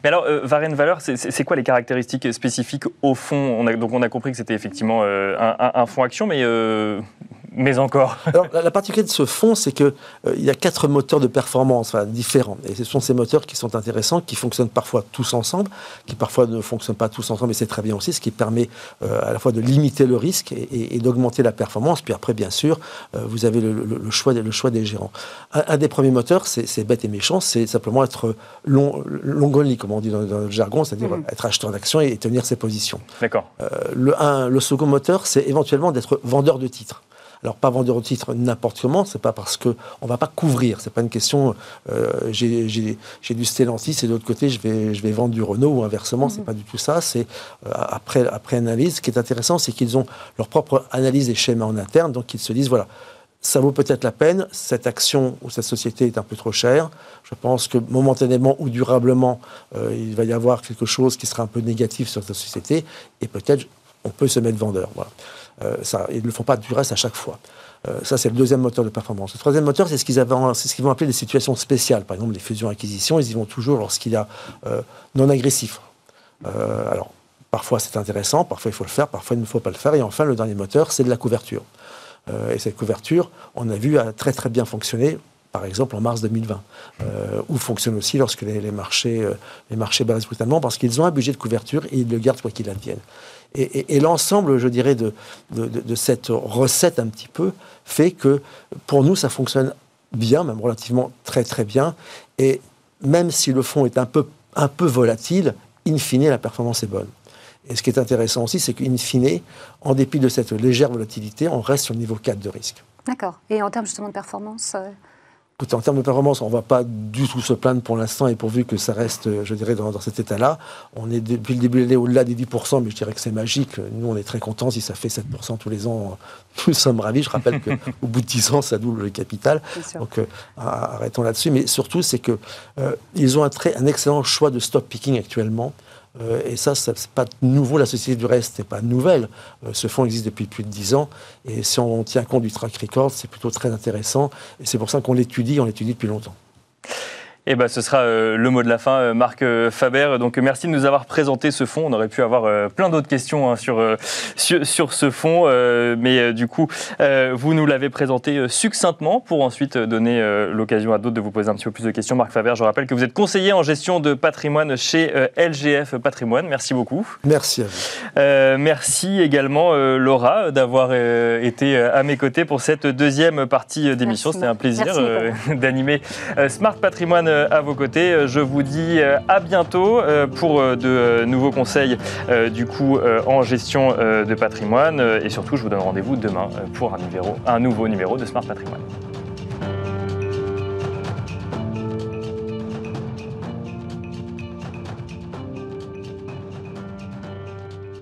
Mais alors, euh, Varenne Valeur, c'est quoi les caractéristiques spécifiques au fond on a, Donc on a compris que c'était effectivement euh, un, fonds action, mais euh, mais encore. Alors, la, particularité de ce fonds, c'est qu'il euh, il y a quatre moteurs de performance différents. Et ce sont ces moteurs qui sont intéressants, qui fonctionnent parfois tous ensemble, qui parfois ne fonctionnent pas tous ensemble, mais c'est très bien aussi, ce qui permet euh, à la fois de limiter le risque et, d'augmenter la performance. Puis après, bien sûr, euh, vous avez le, choix, le choix des gérants. Un, des premiers moteurs, c'est bête et méchant, c'est simplement être long, long only, comme on dit dans, le jargon, c'est-à-dire mmh. être acheteur d'actions et, tenir ses positions. D'accord. le, le second moteur, c'est éventuellement d'être vendeur de titres. Alors pas vendeur au titre n'importe comment, c'est pas parce que on va pas couvrir, c'est pas une question. Euh, j'ai du Stellantis et de l'autre côté je vais je vais vendre du Renault ou inversement, c'est mhm. pas du tout ça. C'est euh, après après analyse, ce qui est intéressant, c'est qu'ils ont leur propre analyse des schémas en interne, donc ils se disent voilà. Ça vaut peut-être la peine, cette action ou cette société est un peu trop chère. Je pense que momentanément ou durablement, euh, il va y avoir quelque chose qui sera un peu négatif sur cette société et peut-être on peut se mettre vendeur. Voilà. Euh, ils ne le font pas du reste à chaque fois. Euh, ça, c'est le deuxième moteur de performance. Le troisième moteur, c'est ce qu'ils vont appeler des situations spéciales. Par exemple, les fusions-acquisitions, ils y vont toujours lorsqu'il y a euh, non agressif. alors, parfois c'est intéressant, parfois il faut le faire, parfois il ne faut pas le faire. Et enfin, le dernier moteur, c'est de la couverture. et cette couverture, on a vu, a très très bien fonctionné par exemple en mars 2020, ou fonctionne aussi lorsque les, marchés, les marchés baissent brutalement, parce qu'ils ont un budget de couverture et ils le gardent quoi qu'il advienne. Et, l'ensemble, je dirais, de, de, cette recette un petit peu fait que pour nous, ça fonctionne bien, même relativement très très bien. Et même si le fonds est un peu, un peu volatile, in fine, la performance est bonne. Et ce qui est intéressant aussi, c'est qu'in fine, en dépit de cette légère volatilité, on reste sur le niveau 4 de risque. D'accord. Et en termes justement de performance euh, en termes de performance, on ne va pas du tout se plaindre pour l'instant et pourvu que ça reste, je dirais, dans, cet état-là. On est depuis le début de l'année au-delà des 10%, mais je dirais que c'est magique. Nous, on est très contents si ça fait 7% tous les ans. Nous sommes ravis. Je rappelle qu'au bout de 10 ans, ça double le capital. Donc, euh, arrêtons là-dessus. Mais surtout, c'est qu'ils euh, ont un, très, un excellent choix de stock picking actuellement. Euh, et ça, c'est pas nouveau. La société du reste n'est pas nouvelle. Euh, ce fonds existe depuis plus de dix ans. Et si on tient compte du track record, c'est plutôt très intéressant. Et c'est pour ça qu'on l'étudie, on l'étudie depuis longtemps. Et eh ben, ce sera euh, le mot de la fin, euh, Marc euh, Faber. Donc, merci de nous avoir présenté ce fonds. On aurait pu avoir plein d'autres questions hein, sur, sur, ce fonds, mais du coup, vous nous l'avez présenté succinctement pour ensuite donner l'occasion à d'autres de vous poser un petit peu plus de questions. Marc Faber, je rappelle que vous êtes conseiller en gestion de patrimoine chez LGF Patrimoine. Merci beaucoup. Merci à vous. merci également, Laura, d'avoir été à mes côtés pour cette deuxième partie d'émission. C'était un plaisir d'animer Smart Patrimoine à vos côtés. Euh, je vous dis euh, à bientôt pour de nouveaux conseils du coup en gestion de patrimoine et surtout je vous donne rendez-vous demain pour un, un nouveau numéro de Smart Patrimoine.